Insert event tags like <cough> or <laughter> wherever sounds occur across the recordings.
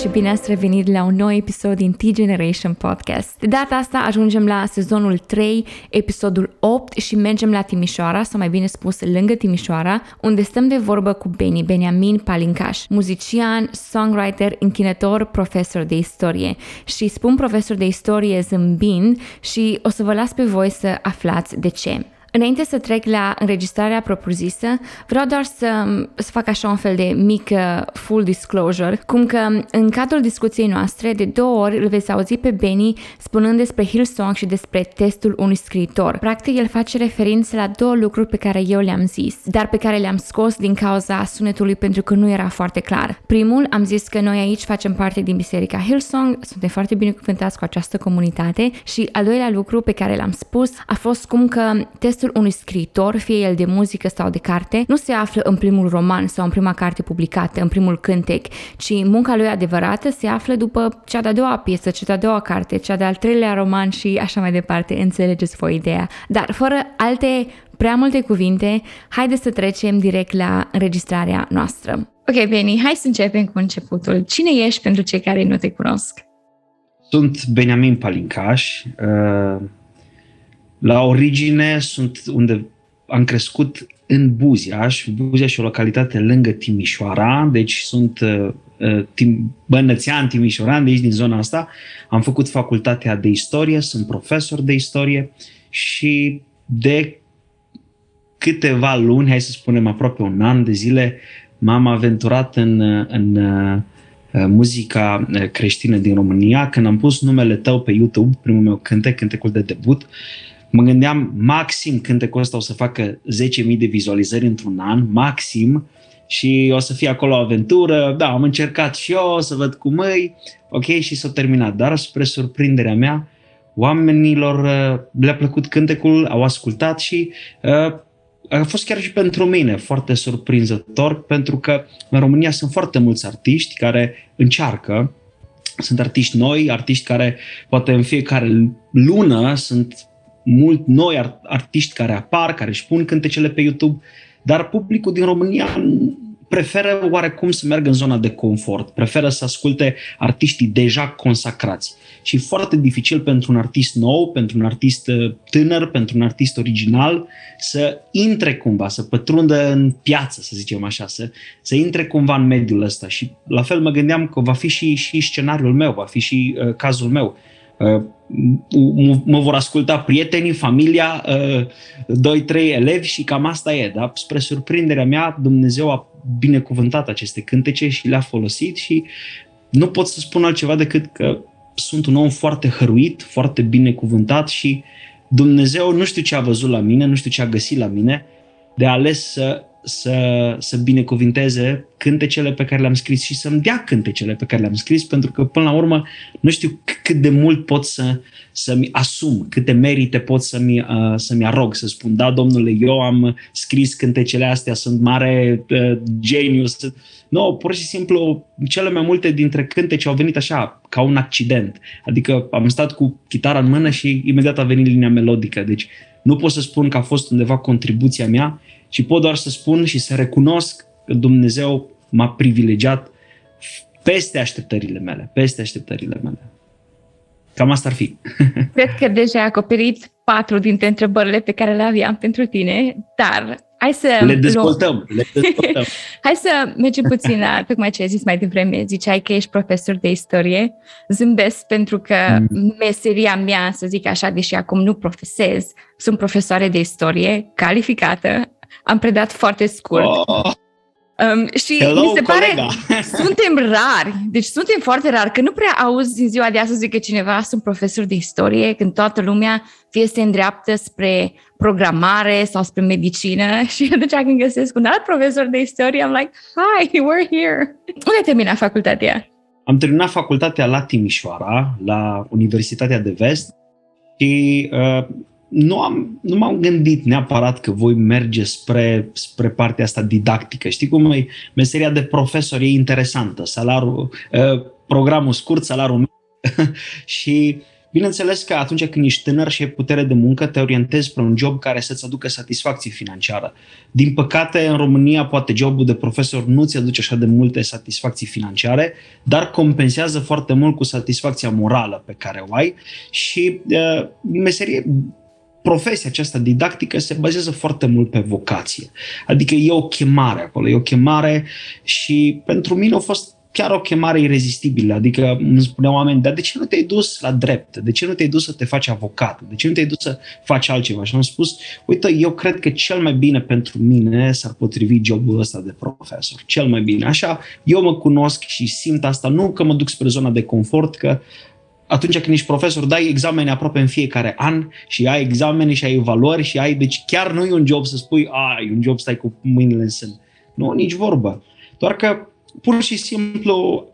și bine ați revenit la un nou episod din T-Generation Podcast. De data asta ajungem la sezonul 3, episodul 8 și mergem la Timișoara, sau mai bine spus lângă Timișoara, unde stăm de vorbă cu Beni Beniamin Palincaș, muzician, songwriter, închinător, profesor de istorie. Și spun profesor de istorie zâmbind și o să vă las pe voi să aflați de ce. Înainte să trec la înregistrarea propriu-zisă, vreau doar să, să fac așa un fel de mic full disclosure, cum că în cadrul discuției noastre, de două ori îl veți auzi pe Benny spunând despre Hillsong și despre testul unui scriitor. Practic, el face referință la două lucruri pe care eu le-am zis, dar pe care le-am scos din cauza sunetului pentru că nu era foarte clar. Primul, am zis că noi aici facem parte din Biserica Hillsong, suntem foarte binecuvântați cu această comunitate și al doilea lucru pe care l-am spus a fost cum că testul Textul unui scriitor, fie el de muzică sau de carte, nu se află în primul roman sau în prima carte publicată, în primul cântec, ci munca lui adevărată se află după cea de-a doua piesă, cea de-a doua carte, cea de-al treilea roman și așa mai departe, înțelegeți voi ideea. Dar fără alte prea multe cuvinte, haideți să trecem direct la înregistrarea noastră. Ok, Beni, hai să începem cu începutul. Cine ești pentru cei care nu te cunosc? Sunt Beniamin Palincaș, uh la origine sunt unde am crescut în Buziaș. Buziaș e o localitate lângă Timișoara, deci sunt uh, uh tim, bănățean timișoran, de aici din zona asta. Am făcut facultatea de istorie, sunt profesor de istorie și de câteva luni, hai să spunem aproape un an de zile, m-am aventurat în, în uh, muzica uh, creștină din România. Când am pus numele tău pe YouTube, primul meu cântec, cântecul de debut, uh, Mă gândeam maxim cântecul ăsta o să facă 10.000 de vizualizări într-un an, maxim, și o să fie acolo o aventură. Da, am încercat și eu să văd cum îi, ok, și s-a terminat. Dar spre surprinderea mea, oamenilor uh, le-a plăcut cântecul, au ascultat și uh, a fost chiar și pentru mine foarte surprinzător, pentru că în România sunt foarte mulți artiști care încearcă, sunt artiști noi, artiști care poate în fiecare lună sunt mult noi artiști care apar, care își pun cântecele pe YouTube, dar publicul din România preferă oarecum să meargă în zona de confort, preferă să asculte artiștii deja consacrați. Și foarte dificil pentru un artist nou, pentru un artist uh, tânăr, pentru un artist original să intre cumva, să pătrundă în piață, să zicem așa, să, să intre cumva în mediul ăsta. Și la fel mă gândeam că va fi și, și scenariul meu, va fi și uh, cazul meu. Uh, mă vor asculta prietenii, familia, uh, doi, trei elevi și cam asta e. Dar spre surprinderea mea, Dumnezeu a binecuvântat aceste cântece și le-a folosit și nu pot să spun altceva decât că sunt un om foarte hăruit, foarte binecuvântat și Dumnezeu nu știu ce a văzut la mine, nu știu ce a găsit la mine, de ales să să, să binecuvinteze cântecele pe care le-am scris și să-mi dea cântecele pe care le-am scris, pentru că până la urmă nu știu cât de mult pot să, să-mi asum, câte merite pot să-mi, uh, să-mi arog, să spun, da, domnule, eu am scris cântecele astea, sunt mare uh, genius. Nu, no, pur și simplu, cele mai multe dintre cântece au venit așa, ca un accident. Adică am stat cu chitara în mână și imediat a venit linia melodică. Deci nu pot să spun că a fost undeva contribuția mea, și pot doar să spun și să recunosc că Dumnezeu m-a privilegiat peste așteptările mele, peste așteptările mele. Cam asta ar fi. <laughs> Cred că deja ai acoperit patru dintre întrebările pe care le aveam pentru tine, dar hai să... Le dezvoltăm, le <laughs> dezvoltăm. hai să mergem puțin la, tocmai ce ai zis mai devreme, ziceai că ești profesor de istorie. Zâmbesc pentru că mm. meseria mea, să zic așa, deși acum nu profesez, sunt profesoare de istorie, calificată, am predat foarte scurt. Oh. Um, și Hello, mi se pare, colega. <laughs> suntem rari, deci suntem foarte rari, că nu prea auzi în ziua de astăzi că cineva sunt profesor de istorie, când toată lumea fie se îndreaptă spre programare sau spre medicină <laughs> și atunci când găsesc un alt profesor de istorie, I'm like, hi, we're here. Unde ai terminat facultatea? Am terminat facultatea la Timișoara, la Universitatea de Vest și uh, nu, am, nu m-am gândit neapărat că voi merge spre, spre partea asta didactică. Știi cum e? Meseria de profesor e interesantă. Salarul, uh, programul scurt, salarul mic. <laughs> și Bineînțeles că atunci când ești tânăr și ai putere de muncă, te orientezi spre un job care să-ți aducă satisfacție financiară. Din păcate, în România, poate jobul de profesor nu ți aduce așa de multe satisfacții financiare, dar compensează foarte mult cu satisfacția morală pe care o ai și uh, meserie, profesia aceasta didactică se bazează foarte mult pe vocație. Adică e o chemare acolo, e o chemare și pentru mine a fost chiar o chemare irezistibilă. Adică îmi spuneau oameni, dar de ce nu te-ai dus la drept? De ce nu te-ai dus să te faci avocat? De ce nu te-ai dus să faci altceva? Și am spus, uite, eu cred că cel mai bine pentru mine s-ar potrivi jobul ăsta de profesor. Cel mai bine. Așa, eu mă cunosc și simt asta, nu că mă duc spre zona de confort, că atunci când ești profesor, dai examene aproape în fiecare an și ai examene și ai valori și ai, deci chiar nu e un job să spui, a, e un job, stai cu mâinile în sân. Nu, nici vorbă. Doar că pur și simplu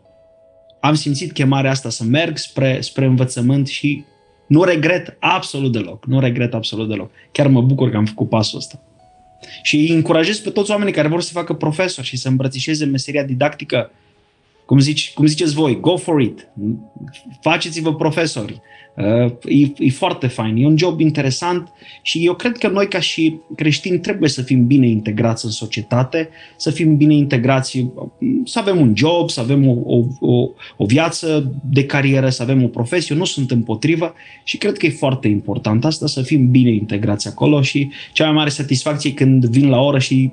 am simțit chemarea asta să merg spre, spre învățământ și nu regret absolut deloc. Nu regret absolut deloc. Chiar mă bucur că am făcut pasul ăsta. Și îi încurajez pe toți oamenii care vor să facă profesor și să îmbrățișeze meseria didactică cum, zici, cum ziceți voi, go for it, faceți-vă profesori. Uh, e, e foarte fain, e un job interesant și eu cred că noi ca și creștini trebuie să fim bine integrați în societate, să fim bine integrați, să avem un job, să avem o, o, o, o viață de carieră, să avem o profesie. Eu nu sunt împotrivă și cred că e foarte important asta, să fim bine integrați acolo și cea mai mare satisfacție când vin la oră și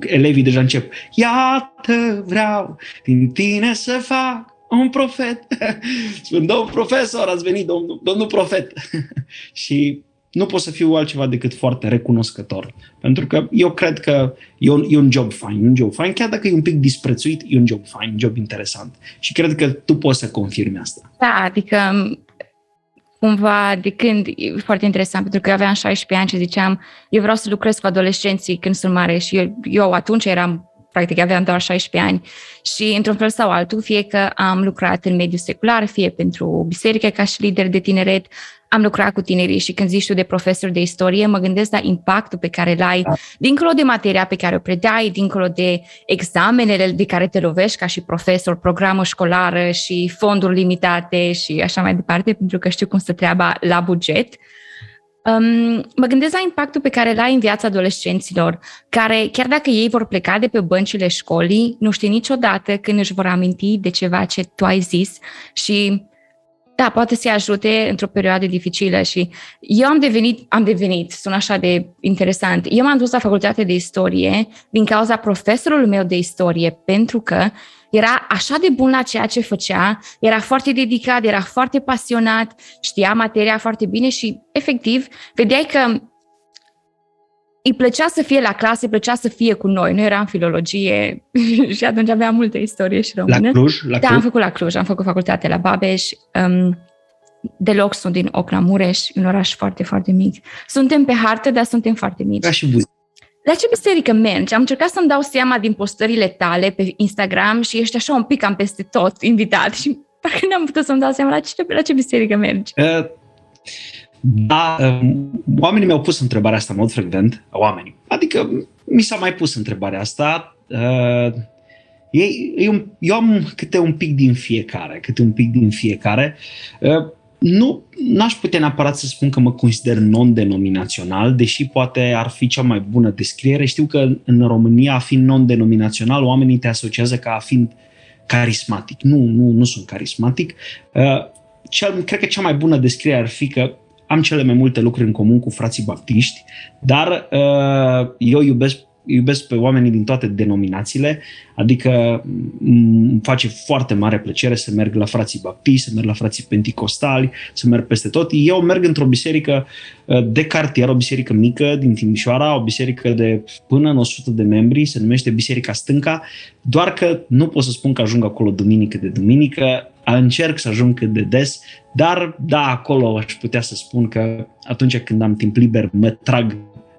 elevii deja încep. Iată, vreau din tine să fac un profet. <laughs> Spun, domnul profesor, ați venit, domnul, domnul profet. <laughs> și nu pot să fiu altceva decât foarte recunoscător. Pentru că eu cred că e un, e un job fain, un job fain, chiar dacă e un pic disprețuit, e un job fain, un job interesant. Și cred că tu poți să confirmi asta. Da, adică cumva de când, e foarte interesant, pentru că eu aveam 16 ani și ziceam, eu vreau să lucrez cu adolescenții când sunt mare. Și eu, eu atunci eram, practic aveam doar 16 ani și într-un fel sau altul, fie că am lucrat în mediul secular, fie pentru biserică ca și lider de tineret, am lucrat cu tinerii și când zici tu de profesor de istorie, mă gândesc la impactul pe care îl ai, da. dincolo de materia pe care o predai, dincolo de examenele de care te lovești ca și profesor, programă școlară și fonduri limitate și așa mai departe, pentru că știu cum să treaba la buget. Um, mă gândesc la impactul pe care îl ai în viața adolescenților, care, chiar dacă ei vor pleca de pe băncile școlii, nu știi niciodată când își vor aminti de ceva ce tu ai zis și da, poate să-i ajute într-o perioadă dificilă și eu am devenit, am devenit, sună așa de interesant, eu m-am dus la facultate de istorie din cauza profesorului meu de istorie, pentru că era așa de bun la ceea ce făcea, era foarte dedicat, era foarte pasionat, știa materia foarte bine și, efectiv, vedeai că îi plăcea să fie la clasă, îi plăcea să fie cu noi. Nu eram filologie <laughs> și atunci aveam multă istorie și română. La Cluj? La da, am făcut la Cluj, am făcut facultate la Babeș. Um, deloc sunt din Ocna Mureș, un oraș foarte, foarte mic. Suntem pe hartă, dar suntem foarte mici. Ca și Buzău. La ce biserică mergi? Am încercat să-mi dau seama din postările tale pe Instagram și ești așa un pic cam peste tot invitat și parcă n-am putut să-mi dau seama la ce, la ce biserică mergi. Uh, da, um, oamenii mi-au pus întrebarea asta în mod frecvent, oamenii. Adică mi s-a mai pus întrebarea asta. Uh, eu, eu am câte un pic din fiecare, câte un pic din fiecare. Uh, nu n-aș putea neapărat să spun că mă consider non-denominațional, deși poate ar fi cea mai bună descriere. Știu că în România, fiind non-denominațional, oamenii te asociază ca fiind carismatic. Nu, nu, nu sunt carismatic. Uh, cel, cred că cea mai bună descriere ar fi că am cele mai multe lucruri în comun cu frații baptiști, dar uh, eu iubesc iubesc pe oamenii din toate denominațiile, adică îmi face foarte mare plăcere să merg la frații baptiști, să merg la frații penticostali, să merg peste tot. Eu merg într-o biserică uh, de cartier, o biserică mică din Timișoara, o biserică de până în 100 de membri, se numește Biserica Stânca, doar că nu pot să spun că ajung acolo duminică de duminică, încerc să ajung cât de des, dar da, acolo aș putea să spun că atunci când am timp liber mă trag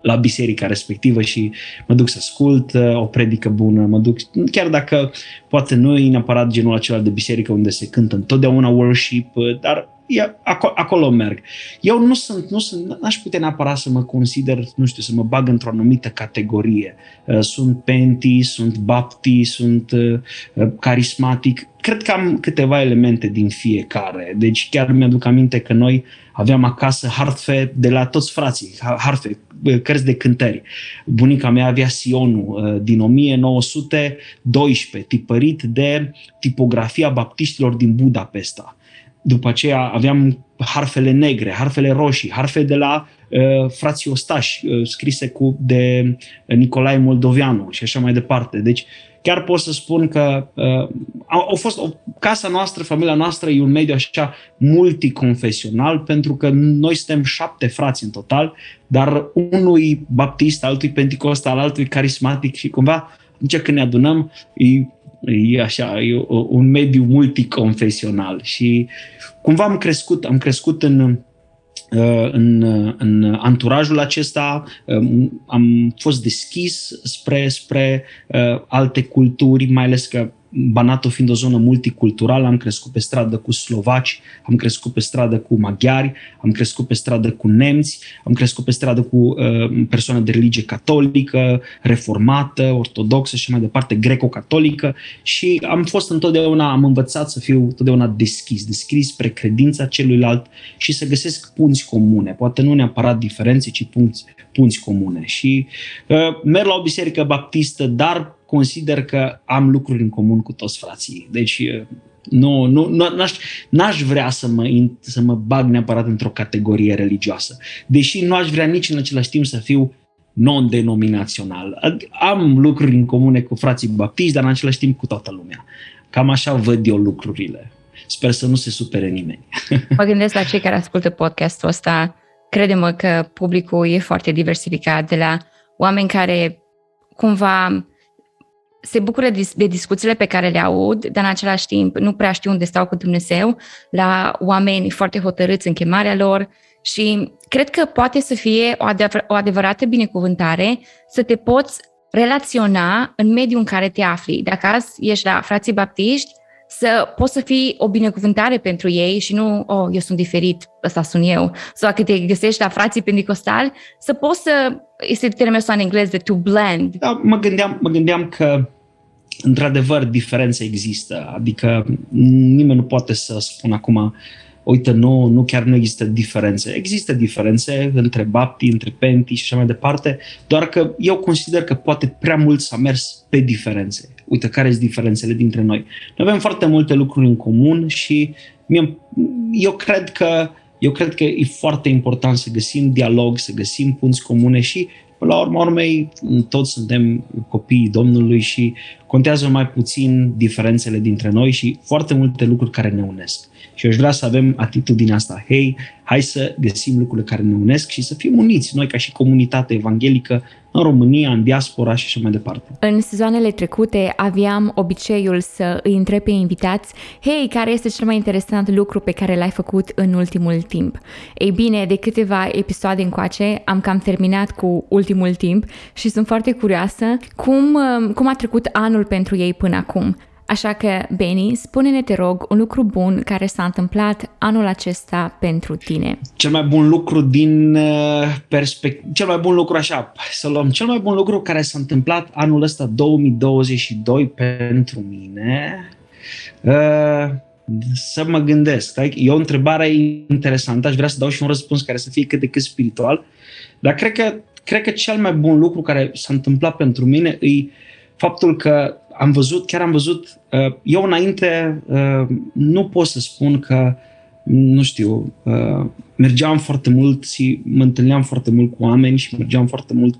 la biserica respectivă și mă duc să ascult uh, o predică bună, mă duc, chiar dacă poate nu e neapărat genul acela de biserică unde se cântă întotdeauna worship, uh, dar e, acolo, acolo merg. Eu nu sunt, nu sunt, n-aș putea neapărat să mă consider, nu știu, să mă bag într-o anumită categorie. Uh, sunt penti, sunt bapti, sunt uh, uh, carismatic. Cred că am câteva elemente din fiecare. Deci chiar mi-aduc aminte că noi aveam acasă harfe de la toți frații, harfe, cărți de cântări. Bunica mea avea Sionul din 1912, tipărit de tipografia baptiștilor din Budapesta după aceea aveam harfele negre, harfele roșii, harfe de la uh, frații Ostași, uh, scrise cu de Nicolae Moldoveanu și așa mai departe. Deci chiar pot să spun că uh, au, fost o, casa noastră, familia noastră e un mediu așa multiconfesional pentru că noi suntem șapte frați în total, dar unui baptist, altui pentecostal, altui carismatic și cumva atunci când ne adunăm, e E așa, e un mediu multiconfesional. Și cumva am crescut, am crescut în, uh, în, în anturajul acesta, um, am fost deschis spre, spre uh, alte culturi, mai ales că Banatul fiind o zonă multiculturală, am crescut pe stradă cu slovaci, am crescut pe stradă cu maghiari, am crescut pe stradă cu nemți, am crescut pe stradă cu uh, persoane de religie catolică, reformată, ortodoxă și mai departe, greco-catolică și am fost întotdeauna, am învățat să fiu întotdeauna deschis, deschis spre credința celuilalt și să găsesc punți comune, poate nu neapărat diferențe, ci punți, punți comune. Și uh, merg la o biserică baptistă, dar consider că am lucruri în comun cu toți frații. Deci nu, nu, n-aș, n-aș vrea să mă, să mă bag neapărat într-o categorie religioasă. Deși nu aș vrea nici în același timp să fiu non-denominațional. Am lucruri în comune cu frații baptiști, dar în același timp cu toată lumea. Cam așa văd eu lucrurile. Sper să nu se supere nimeni. <laughs> Mă gândesc la cei care ascultă podcastul ăsta. Credem că publicul e foarte diversificat de la oameni care cumva se bucură de discuțiile pe care le aud, dar în același timp nu prea știu unde stau cu Dumnezeu, la oameni foarte hotărâți în chemarea lor și cred că poate să fie o, adevăr- o adevărată binecuvântare să te poți relaționa în mediul în care te afli. Dacă azi ești la frații baptiști, să poți să fii o binecuvântare pentru ei și nu, oh, eu sunt diferit, ăsta sunt eu. Sau dacă te găsești la frații pentecostali, să poți să, este termenul ăsta în engleză, to blend. Da, mă gândeam, mă gândeam că într-adevăr diferențe există, adică nimeni nu poate să spună acum uite, nu, nu chiar nu există diferențe. Există diferențe între bapti, între penti și așa mai departe, doar că eu consider că poate prea mult s-a mers pe diferențe. Uite, care sunt diferențele dintre noi? Noi avem foarte multe lucruri în comun și mie, eu cred că eu cred că e foarte important să găsim dialog, să găsim punți comune și Până la urmă urmei, toți suntem copiii Domnului și contează mai puțin diferențele dintre noi și foarte multe lucruri care ne unesc. Și eu aș vrea să avem atitudinea asta. Hei, hai să găsim lucrurile care ne unesc și să fim uniți, noi ca și comunitate evanghelică, în România, în diaspora și așa mai departe. În sezoanele trecute aveam obiceiul să îi întreb pe invitați, hei, care este cel mai interesant lucru pe care l-ai făcut în ultimul timp? Ei bine, de câteva episoade încoace am cam terminat cu ultimul timp și sunt foarte curioasă cum, cum a trecut anul pentru ei până acum. Așa că, Benny, spune-ne, te rog, un lucru bun care s-a întâmplat anul acesta pentru tine. Cel mai bun lucru din uh, perspectivă, cel mai bun lucru așa, să luăm, cel mai bun lucru care s-a întâmplat anul ăsta 2022 pentru mine, uh, să mă gândesc. Da? E o întrebare interesantă, aș vrea să dau și un răspuns care să fie cât de cât spiritual, dar cred că, cred că cel mai bun lucru care s-a întâmplat pentru mine e faptul că am văzut, chiar am văzut, uh, eu înainte uh, nu pot să spun că, nu știu, uh, mergeam foarte mult și mă întâlneam foarte mult cu oameni și mergeam foarte mult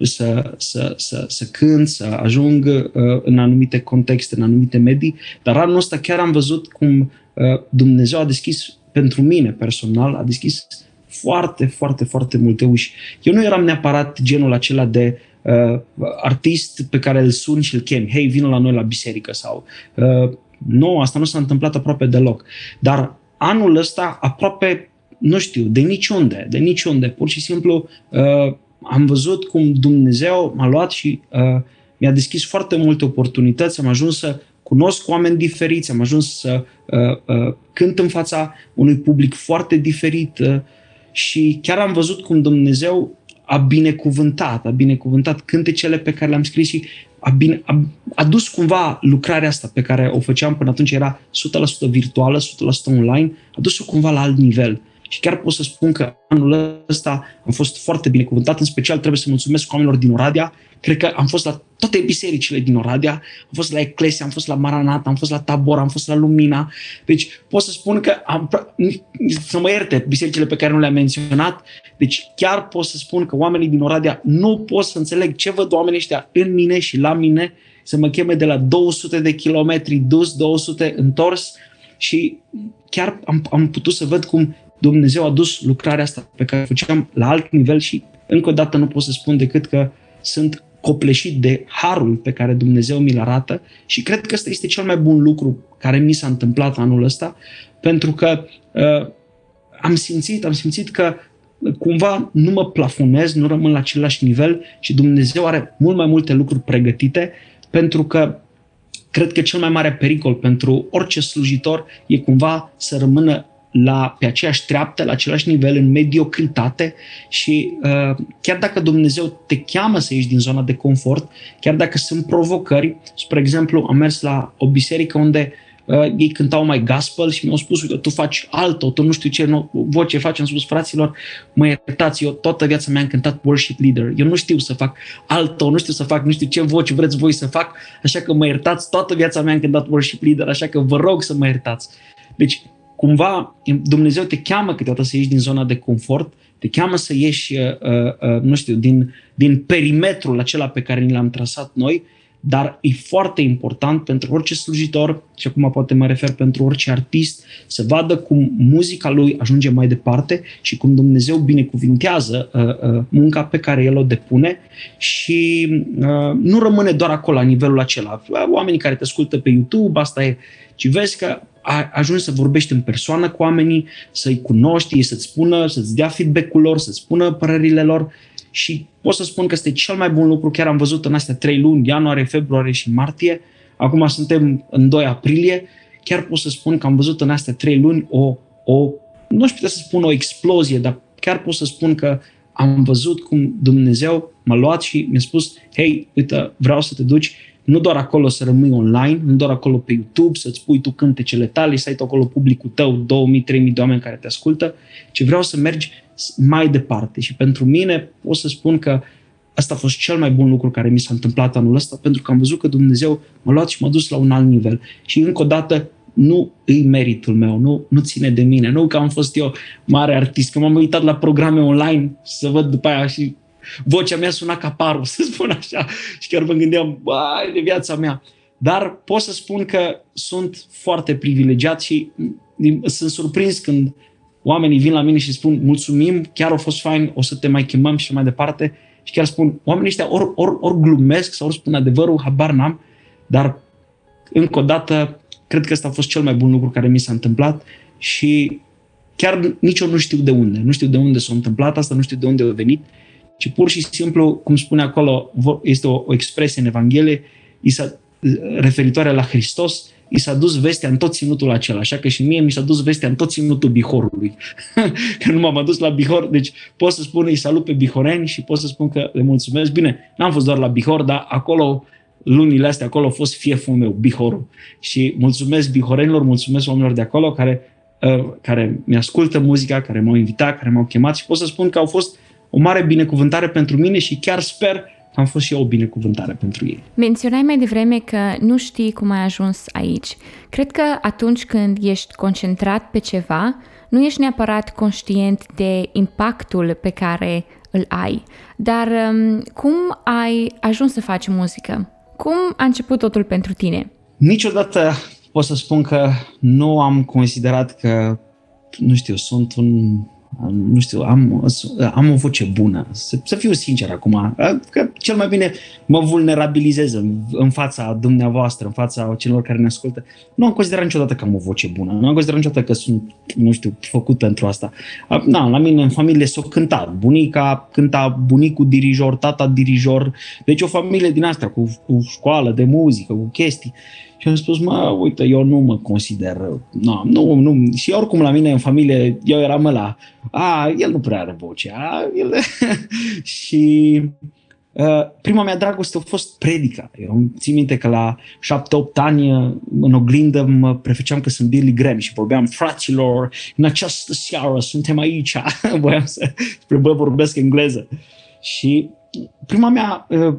să, să, să, să cânt, să ajung în anumite contexte, în anumite medii, dar anul ăsta chiar am văzut cum Dumnezeu a deschis pentru mine personal, a deschis foarte, foarte, foarte multe uși. Eu nu eram neapărat genul acela de uh, artist pe care îl sun și îl chem, hei, vină la noi la biserică sau uh, nu, asta nu s-a întâmplat aproape deloc. Dar anul ăsta aproape, nu știu, de niciunde, de niciunde, pur și simplu uh, am văzut cum Dumnezeu m-a luat și uh, mi-a deschis foarte multe oportunități, am ajuns să cunosc oameni diferiți, am ajuns să uh, uh, cânt în fața unui public foarte diferit uh, și chiar am văzut cum Dumnezeu a binecuvântat, a binecuvântat cântecele pe care le-am scris și a, bine, a, a dus cumva lucrarea asta pe care o făceam până atunci, era 100% virtuală, 100% online, a dus-o cumva la alt nivel. Și chiar pot să spun că anul ăsta am fost foarte binecuvântat, în special trebuie să mulțumesc oamenilor din Oradea. Cred că am fost la toate bisericile din Oradea, am fost la Eclesia, am fost la Maranata, am fost la Tabor, am fost la Lumina. Deci pot să spun că am, să mă ierte bisericile pe care nu le-am menționat, deci chiar pot să spun că oamenii din Oradea nu pot să înțeleg ce văd oamenii ăștia în mine și la mine, să mă cheme de la 200 de kilometri dus, 200 întors și chiar am, am putut să văd cum Dumnezeu a dus lucrarea asta pe care o făceam la alt nivel și încă o dată nu pot să spun decât că sunt copleșit de harul pe care Dumnezeu mi-l arată și cred că ăsta este cel mai bun lucru care mi s-a întâmplat anul ăsta, pentru că uh, am simțit, am simțit că cumva nu mă plafonez, nu rămân la același nivel și Dumnezeu are mult mai multe lucruri pregătite pentru că cred că cel mai mare pericol pentru orice slujitor e cumva să rămână la, pe aceeași treaptă, la același nivel, în mediocritate și uh, chiar dacă Dumnezeu te cheamă să ieși din zona de confort, chiar dacă sunt provocări, spre exemplu, am mers la o biserică unde uh, ei cântau mai gospel și mi-au spus, uite, tu faci altă, tu nu știu ce nu, voce faci, am spus, fraților, mă iertați, eu toată viața mea am cântat worship leader, eu nu știu să fac altă, nu știu să fac, nu știu ce voce vreți voi să fac, așa că mă iertați, toată viața mea am cântat worship leader, așa că vă rog să mă iertați. Deci, cumva Dumnezeu te cheamă câteodată să ieși din zona de confort, te cheamă să ieși, uh, uh, nu știu, din, din perimetrul acela pe care ni l-am trasat noi, dar e foarte important pentru orice slujitor, și acum poate mă refer pentru orice artist, să vadă cum muzica lui ajunge mai departe și cum Dumnezeu binecuvintează uh, uh, munca pe care el o depune și uh, nu rămâne doar acolo la nivelul acela. Oamenii care te ascultă pe YouTube, asta e, ci vezi că ajungi să vorbești în persoană cu oamenii, să-i cunoști, ei să-ți spună, să-ți dea feedback-ul lor, să-ți spună părerile lor. Și pot să spun că este cel mai bun lucru, chiar am văzut în astea trei luni, ianuarie, februarie și martie, acum suntem în 2 aprilie, chiar pot să spun că am văzut în astea trei luni o, o nu știu să spun o explozie, dar chiar pot să spun că am văzut cum Dumnezeu m-a luat și mi-a spus, hei, uite, vreau să te duci nu doar acolo să rămâi online, nu doar acolo pe YouTube, să-ți pui tu cântecele tale, să ai tu acolo publicul tău, 2000-3000 de oameni care te ascultă, ci vreau să mergi mai departe. Și pentru mine pot să spun că asta a fost cel mai bun lucru care mi s-a întâmplat anul ăsta, pentru că am văzut că Dumnezeu m-a luat și m-a dus la un alt nivel. Și încă o dată, nu îi meritul meu, nu, nu ține de mine, nu că am fost eu mare artist, că m-am uitat la programe online să văd după aia și vocea mea suna ca parul, <laughs> să spun așa, și chiar mă gândeam, bai, de viața mea. Dar pot să spun că sunt foarte privilegiat și sunt surprins când oamenii vin la mine și spun mulțumim, chiar a fost fain, o să te mai chemăm și mai departe. Și chiar spun, oamenii ăștia ori, ori, ori glumesc sau ori spun adevărul, habar n-am, dar încă o dată, cred că ăsta a fost cel mai bun lucru care mi s-a întâmplat și chiar nici eu nu știu de unde. Nu știu de unde s-a întâmplat asta, nu știu de unde a venit ci pur și simplu, cum spune acolo, este o, o expresie în Evanghelie, i s-a, referitoare la Hristos, i s-a dus vestea în tot ținutul acela, așa că și mie mi s-a dus vestea în tot ținutul Bihorului. <laughs> că nu m-am adus la Bihor, deci pot să spun îi salut pe bihoreni și pot să spun că le mulțumesc. Bine, n-am fost doar la Bihor, dar acolo, lunile astea acolo a fost fieful meu, Bihorul. Și mulțumesc bihorenilor, mulțumesc oamenilor de acolo care, uh, care mi-ascultă muzica, care m-au invitat, care m-au chemat și pot să spun că au fost o mare binecuvântare pentru mine și chiar sper că am fost și eu o binecuvântare pentru ei. Menționai mai devreme că nu știi cum ai ajuns aici. Cred că atunci când ești concentrat pe ceva, nu ești neapărat conștient de impactul pe care îl ai. Dar um, cum ai ajuns să faci muzică? Cum a început totul pentru tine? Niciodată pot să spun că nu am considerat că, nu știu, sunt un nu știu, am, am o voce bună. Să, să fiu sincer acum, că cel mai bine mă vulnerabilizez în, în fața dumneavoastră, în fața celor care ne ascultă. Nu am considerat niciodată că am o voce bună. Nu am considerat niciodată că sunt, nu știu, făcut pentru asta. Na, la mine în familie s-o cântat. Bunica cânta, bunicul dirijor, tata dirijor. Deci o familie din asta, cu, cu școală de muzică, cu chestii. Și am spus, mă, uite, eu nu mă consider, no, nu, nu, și oricum la mine în familie, eu eram la, a, el nu prea are voce, a, el... <laughs> și uh, prima mea dragoste a fost predica. Eu țin minte că la 7-8 ani în oglindă mă prefeceam că sunt Billy Graham și vorbeam, fraților, în această seară suntem aici. <laughs> Voiam să, spre bă, vorbesc engleză. Și prima mea, uh,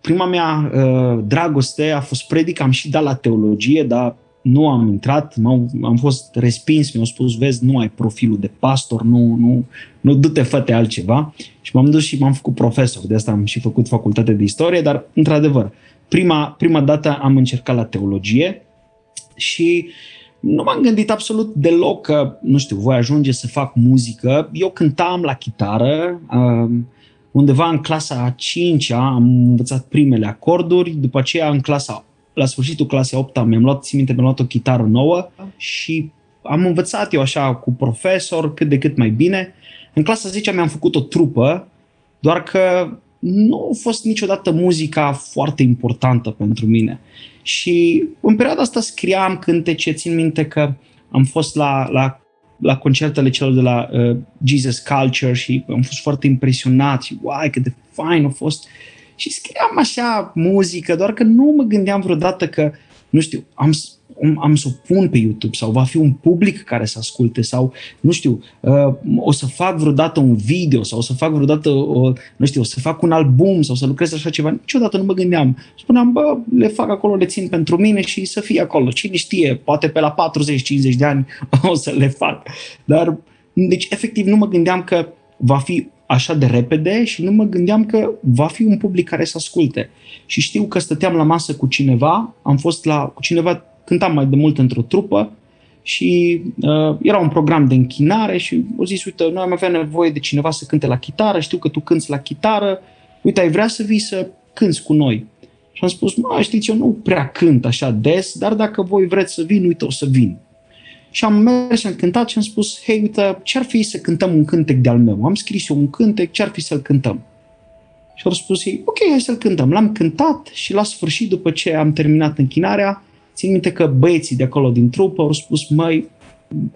prima mea uh, dragoste a fost predică, am și dat la teologie, dar nu am intrat, am am fost respins, mi-au spus, vezi, nu ai profilul de pastor, nu, nu, nu du-te, fă altceva. Și m-am dus și m-am făcut profesor, de asta am și făcut facultate de istorie, dar, într-adevăr, prima, prima dată am încercat la teologie și nu m-am gândit absolut deloc că, nu știu, voi ajunge să fac muzică. Eu cântam la chitară, uh, undeva în clasa a 5 am învățat primele acorduri, după aceea în clasa, la sfârșitul clasei 8 mi-am luat, țin minte, mi-am luat o chitară nouă și am învățat eu așa cu profesor cât de cât mai bine. În clasa 10 mi-am făcut o trupă, doar că nu a fost niciodată muzica foarte importantă pentru mine. Și în perioada asta scriam cântece, țin minte că am fost la, la la concertele celor de la uh, Jesus Culture și am fost foarte impresionat și uai cât de fain a fost. Și scriam așa muzică, doar că nu mă gândeam vreodată că, nu știu, am, am să o pun pe YouTube sau va fi un public care să asculte sau, nu știu, uh, o să fac vreodată un video sau o să fac vreodată, o, nu știu, o să fac un album sau să lucrez așa ceva. Niciodată nu mă gândeam. Spuneam, bă, le fac acolo, le țin pentru mine și să fie acolo. Cine știe, poate pe la 40-50 de ani <laughs> o să le fac. Dar, deci, efectiv, nu mă gândeam că va fi așa de repede și nu mă gândeam că va fi un public care să asculte. Și știu că stăteam la masă cu cineva, am fost la, cu cineva cântam mai de mult într-o trupă și uh, era un program de închinare și au zis, uite, noi am avea nevoie de cineva să cânte la chitară, știu că tu cânți la chitară, uite, ai vrea să vii să cânți cu noi. Și am spus, mă, știți, eu nu prea cânt așa des, dar dacă voi vreți să vin, uite, o să vin. Și am mers și am cântat și am spus, hei, uite, ce-ar fi să cântăm un cântec de-al meu? Am scris eu un cântec, ce-ar fi să-l cântăm? Și au spus ei, ok, hai să-l cântăm. L-am cântat și la sfârșit, după ce am terminat închinarea, Țin minte că băieții de acolo din trupă au spus, măi,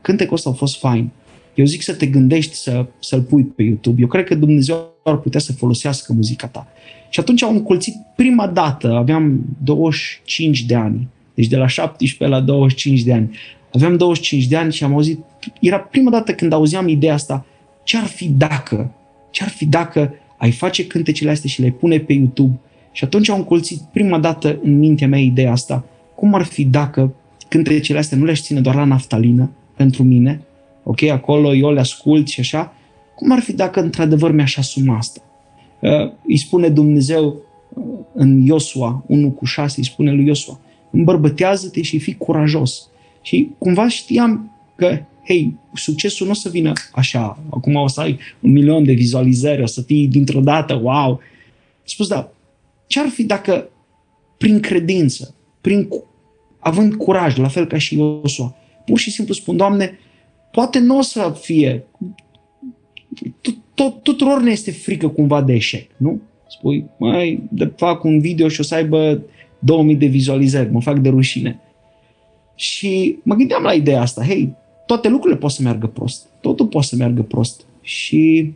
cântecul ăsta a fost fain. Eu zic să te gândești să, să-l pui pe YouTube. Eu cred că Dumnezeu ar putea să folosească muzica ta. Și atunci am încolțit prima dată, aveam 25 de ani, deci de la 17 la 25 de ani. Aveam 25 de ani și am auzit, era prima dată când auzeam ideea asta, ce ar fi dacă, ce ar fi dacă ai face cântecele astea și le pune pe YouTube și atunci am încolțit prima dată în mintea mea ideea asta, cum ar fi dacă cântecele astea nu le-aș ține doar la naftalină pentru mine, ok, acolo eu le ascult și așa, cum ar fi dacă într-adevăr mi-aș asuma asta? Uh, îi spune Dumnezeu uh, în Iosua 1 cu 6, îi spune lui Iosua, îmbărbătează-te și fii curajos. Și cumva știam că, hei, succesul nu o să vină așa, acum o să ai un milion de vizualizări, o să fii dintr-o dată, wow. Spus, da, ce ar fi dacă prin credință, prin având curaj, la fel ca și Iosua. Pur și simplu spun, Doamne, poate nu o să fie, tot, tuturor ne este frică cumva de eșec, nu? Spui, mai de, fac un video și o să aibă 2000 de vizualizări, mă fac de rușine. Și mă gândeam la ideea asta, hei, toate lucrurile pot să meargă prost, totul poate să meargă prost. Și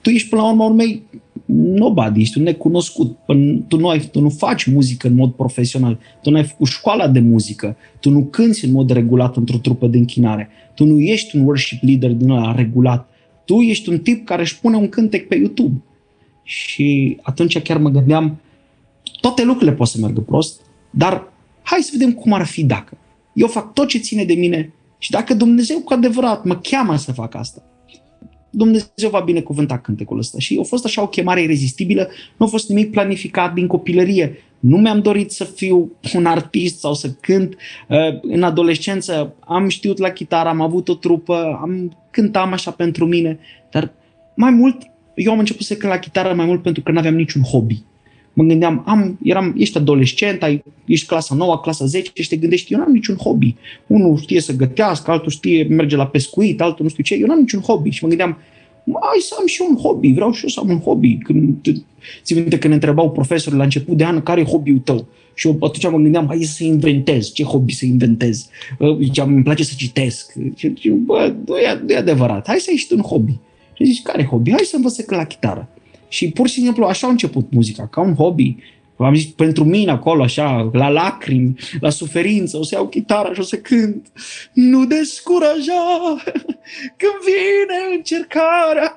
tu ești până la urmă urmei nobody, ești un necunoscut. Tu nu, ai, tu nu faci muzică în mod profesional, tu nu ai făcut școala de muzică, tu nu cânti în mod regulat într-o trupă de închinare, tu nu ești un worship leader din ăla regulat, tu ești un tip care își pune un cântec pe YouTube. Și atunci chiar mă gândeam, toate lucrurile pot să meargă prost, dar hai să vedem cum ar fi dacă. Eu fac tot ce ține de mine și dacă Dumnezeu cu adevărat mă cheamă să fac asta, Dumnezeu va binecuvânta cântecul ăsta. Și a fost așa o chemare irezistibilă, nu a fost nimic planificat din copilărie. Nu mi-am dorit să fiu un artist sau să cânt. Uh, în adolescență am știut la chitară, am avut o trupă, am cântam așa pentru mine, dar mai mult eu am început să cânt la chitară mai mult pentru că nu aveam niciun hobby mă gândeam, am, eram, ești adolescent, ai, ești clasa 9, clasa 10 și te gândești, eu n-am niciun hobby. Unul știe să gătească, altul știe, merge la pescuit, altul nu știu ce, eu n-am niciun hobby. Și mă gândeam, hai să am și eu un hobby, vreau și eu să am un hobby. Când, ți minte când întrebau profesorul la început de an care e hobby-ul tău? Și eu atunci mă gândeam, hai să inventez. Ce hobby să inventez? Ziceam, îmi place să citesc. Și, bă, nu e, nu e adevărat. Hai să ieși un hobby. Și zici, care hobby? Hai să învăț la chitară. Și pur și simplu așa a început muzica, ca un hobby. Am zis, pentru mine acolo, așa, la lacrimi, la suferință, o să iau chitara și o să cânt. Nu descuraja <laughs> când vine încercarea.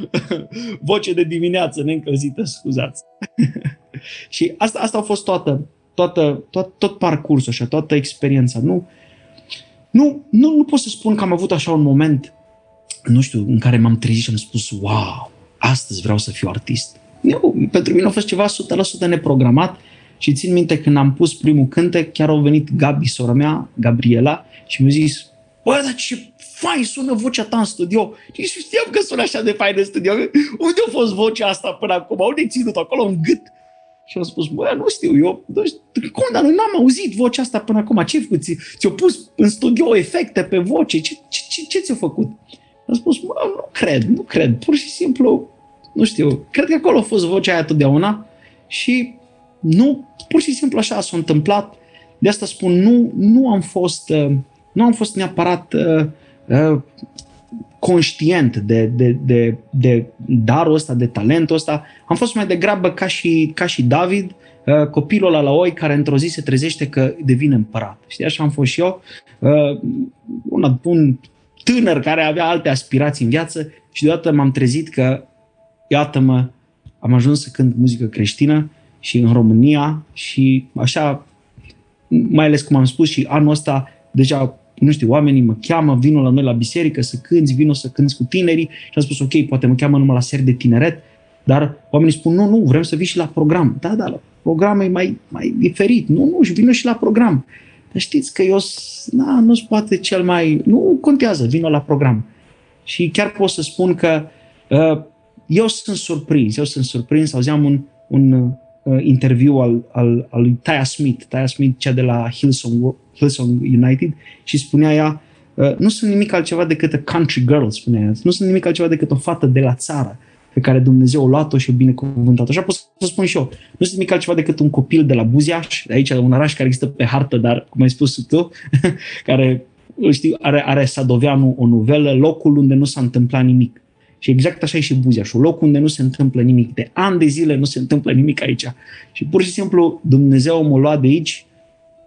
<coughs> Voce de dimineață neîncălzită, scuzați. <laughs> și asta, asta a fost toată, toată, tot, tot parcursul, așa, toată experiența. Nu, nu, nu, nu pot să spun că am avut așa un moment, nu știu, în care m-am trezit și am spus, wow, astăzi vreau să fiu artist. Eu, pentru mine a fost ceva 100% neprogramat și țin minte când am pus primul cântec, chiar au venit Gabi, sora mea, Gabriela, și mi-a zis, bă, dar ce fain sună vocea ta în studio. Și știam că sună așa de fain în studio. Unde a fost vocea asta până acum? Unde ai ținut acolo în gât? Și am spus, bă, nu știu, eu, nu știu, cum, dar noi n-am auzit vocea asta până acum. Ce ai făcut? Ți-au pus în studio efecte pe voce? Ce, ce, ce, ce ți-a făcut? Am spus, bă, nu cred, nu cred. Pur și simplu, nu știu, cred că acolo a fost vocea aia totdeauna și nu, pur și simplu așa s-a întâmplat. De asta spun, nu, nu am fost, uh, nu am fost neapărat uh, uh, conștient de, de, de, de darul ăsta, de talentul ăsta. Am fost mai degrabă ca și, ca și David, uh, copilul ăla la oi care într-o zi se trezește că devine împărat. Știi, așa am fost și eu. Uh, un, un tânăr care avea alte aspirații în viață și deodată m-am trezit că iată-mă, am ajuns să cânt muzică creștină și în România și așa, mai ales cum am spus și anul ăsta, deja, nu știu, oamenii mă cheamă, vină la noi la biserică să cânți, vină să cânți cu tinerii și am spus, ok, poate mă cheamă numai la seri de tineret, dar oamenii spun, nu, nu, vrem să vii și la program. Da, da, la program e mai, mai diferit. Nu, nu, și vină și la program. Dar știți că eu, na, nu-ți poate cel mai, nu contează, vină la program. Și chiar pot să spun că uh, eu sunt surprins, eu sunt surprins, auzeam un, un uh, interviu al, al, al lui Taya Smith, Taya Smith, cea de la Hillsong, Hillsong United, și spunea ea, uh, nu sunt nimic altceva decât a country girl, spunea ea, nu sunt nimic altceva decât o fată de la țară pe care Dumnezeu a luat-o și o binecuvântat. Așa pot să spun și eu. Nu sunt nimic altceva decât un copil de la Buziaș, de aici, un oraș care există pe hartă, dar, cum ai spus tu, <laughs> care știu, are, are Sadoveanu o novelă, locul unde nu s-a întâmplat nimic. Și exact așa e și Buziașul, locul unde nu se întâmplă nimic. De ani de zile nu se întâmplă nimic aici. Și pur și simplu Dumnezeu m-a luat de aici,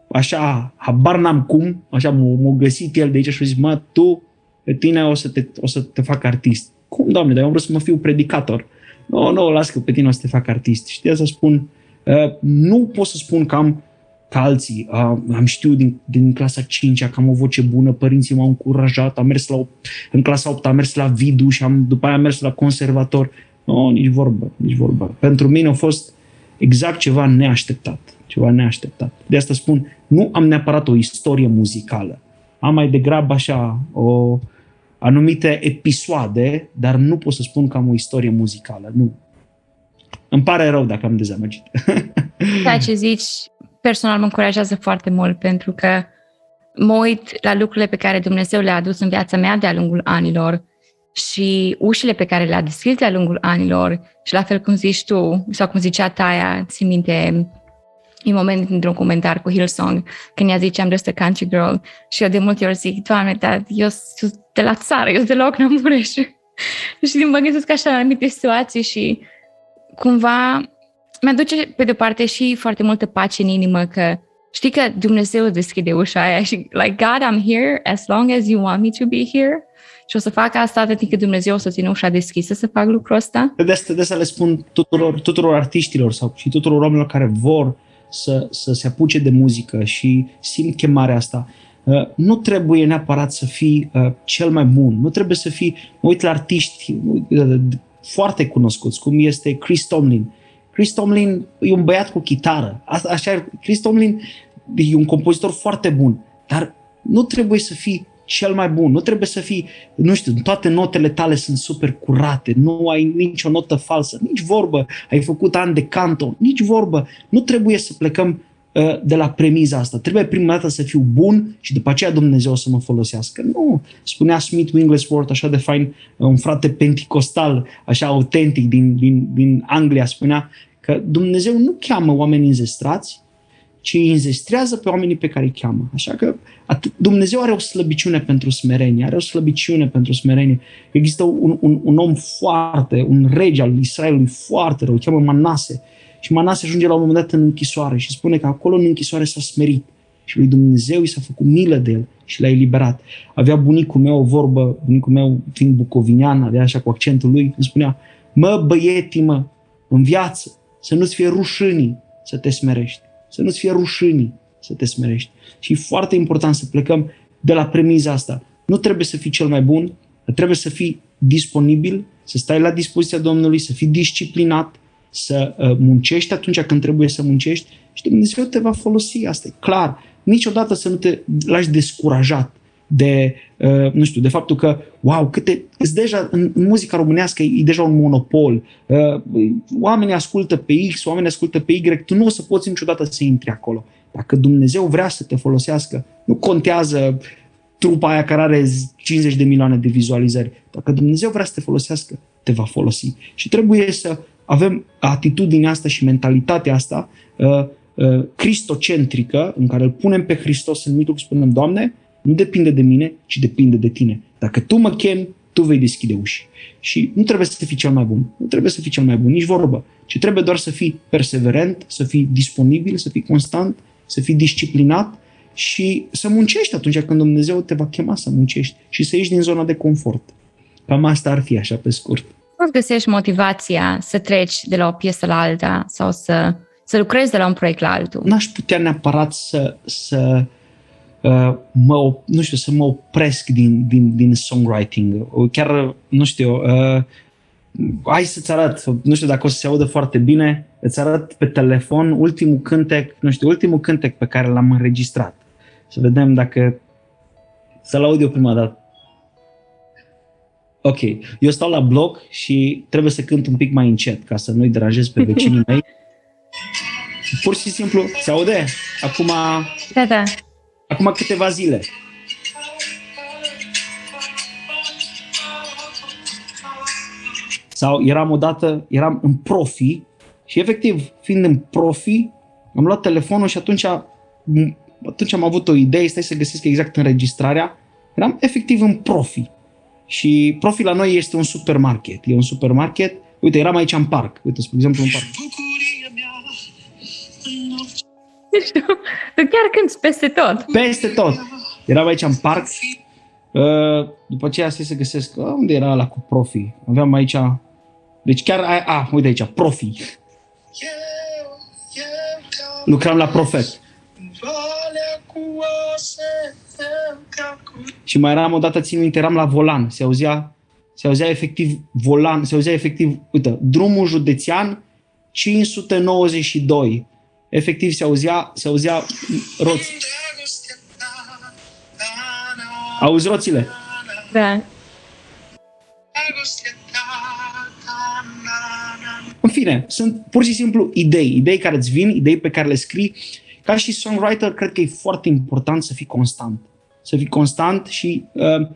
așa, habar n-am cum, așa m-a găsit el de aici și a zis, mă, tu, pe tine o să te, o să te fac artist. Cum, Doamne, dar eu vreau să mă fiu predicator. Nu, no, nu, no, las că pe tine o să te fac artist. Știi, să spun, uh, nu pot să spun că am ca alții. Uh, am știut din, din clasa 5 că am o voce bună, părinții m-au încurajat, am mers la, în clasa 8 am mers la Vidu și am, după aia am mers la conservator. Nu, nici vorbă, nici vorbă. Pentru mine a fost exact ceva neașteptat. Ceva neașteptat. De asta spun, nu am neapărat o istorie muzicală. Am mai degrabă așa o anumite episoade, dar nu pot să spun că am o istorie muzicală. Nu. Îmi pare rău dacă am dezamăgit. Ceea ce zici personal mă încurajează foarte mult pentru că mă uit la lucrurile pe care Dumnezeu le-a adus în viața mea de-a lungul anilor și ușile pe care le-a deschis de-a lungul anilor și la fel cum zici tu, sau cum zicea Taia, țin minte în moment într-un comentar cu Hillsong, când ea zice I'm just a country girl și eu de multe ori zic, Doamne, dar eu sunt de la țară, eu sunt deloc Mureș. <laughs> și mă gândesc așa la anumite situații și cumva mi-aduce pe de parte și foarte multă pace în inimă că știi că Dumnezeu deschide ușa aia și like God, I'm here as long as you want me to be here și o să fac asta atât timp cât Dumnezeu o să țină ușa deschisă să fac lucrul ăsta. De asta, de asta le spun tuturor, tuturor artiștilor sau și tuturor oamenilor care vor să, să se apuce de muzică și simt chemarea asta. Uh, nu trebuie neapărat să fii uh, cel mai bun, nu trebuie să fii, mă uit la artiști uh, foarte cunoscuți, cum este Chris Tomlin, Chris Tomlin e un băiat cu chitară. Asta, așa, Chris Tomlin e un compozitor foarte bun, dar nu trebuie să fii cel mai bun, nu trebuie să fii, nu știu, toate notele tale sunt super curate, nu ai nicio notă falsă, nici vorbă, ai făcut ani de canto, nici vorbă. Nu trebuie să plecăm uh, de la premiza asta. Trebuie prima dată să fiu bun și după aceea Dumnezeu să mă folosească. Nu, spunea Smith Wigglesworth așa de fain, un frate penticostal, așa autentic din, din, din Anglia, spunea că Dumnezeu nu cheamă oameni înzestrați, ci îi înzestrează pe oamenii pe care îi cheamă. Așa că Dumnezeu are o slăbiciune pentru smerenie, are o slăbiciune pentru smerenie. Există un, un, un om foarte, un rege al Israelului foarte rău, îl cheamă Manase. Și Manase ajunge la un moment dat în închisoare și spune că acolo în închisoare s-a smerit. Și lui Dumnezeu i s-a făcut milă de el și l-a eliberat. Avea bunicul meu o vorbă, bunicul meu fiind bucovinean, avea așa cu accentul lui, îmi spunea, mă băieti mă, în viață, să nu-ți fie rușânii să te smerești să nu-ți fie rușânii să te smerești. Și e foarte important să plecăm de la premiza asta. Nu trebuie să fii cel mai bun, trebuie să fii disponibil, să stai la dispoziția Domnului, să fii disciplinat, să uh, muncești atunci când trebuie să muncești și Dumnezeu te va folosi. Asta e clar. Niciodată să nu te lași descurajat de, uh, nu știu, de faptul că, wow, câte, deja, în, în muzica românească e, e deja un monopol. Uh, oamenii ascultă pe X, oamenii ascultă pe Y, tu nu o să poți niciodată să intri acolo. Dacă Dumnezeu vrea să te folosească, nu contează trupa aia care are 50 de milioane de vizualizări. Dacă Dumnezeu vrea să te folosească, te va folosi. Și trebuie să avem atitudinea asta și mentalitatea asta uh, uh, cristocentrică, în care îl punem pe Hristos în mijloc, spunem, Doamne, nu depinde de mine, ci depinde de tine. Dacă tu mă chemi, tu vei deschide uși. Și nu trebuie să fii cel mai bun. Nu trebuie să fii cel mai bun, nici vorbă. Ci trebuie doar să fii perseverent, să fii disponibil, să fii constant, să fii disciplinat și să muncești atunci când Dumnezeu te va chema să muncești și să ieși din zona de confort. Cam asta ar fi așa pe scurt. Cum găsești motivația să treci de la o piesă la alta sau să, să lucrezi de la un proiect la altul? N-aș putea neapărat să, să Uh, mă, nu știu, să mă opresc din, din, din songwriting. Chiar, nu știu, uh, hai să-ți arăt, nu știu dacă o să se audă foarte bine, îți arăt pe telefon ultimul cântec, nu știu, ultimul cântec pe care l-am înregistrat. Să vedem dacă să-l aud eu prima dată. Ok, eu stau la bloc și trebuie să cânt un pic mai încet ca să nu-i deranjez pe vecinii mei. <laughs> Pur și simplu, se aude? Acum... Da, da acum câteva zile. Sau eram odată, eram în profi și efectiv, fiind în profi, am luat telefonul și atunci, atunci am avut o idee, stai să găsesc exact înregistrarea, eram efectiv în profi. Și profi la noi este un supermarket. E un supermarket. Uite, eram aici în parc. Uite, spre exemplu, în parc știu, tu chiar cânti peste tot. Peste tot. Eram aici în parc, uh, după aceea să găsesc, uh, unde era la cu profi? Aveam aici, deci chiar, a, a uite aici, profi. Lucram la profet. Și mai eram odată, țin minte, eram la volan, se auzea, se auzea efectiv volan, se auzea efectiv, uite, drumul județean 592 efectiv se auzea, se auzea roți. Auzi roțile? Da. În fine, sunt pur și simplu idei, idei care îți vin, idei pe care le scrii. Ca și songwriter, cred că e foarte important să fii constant. Să fii constant și uh,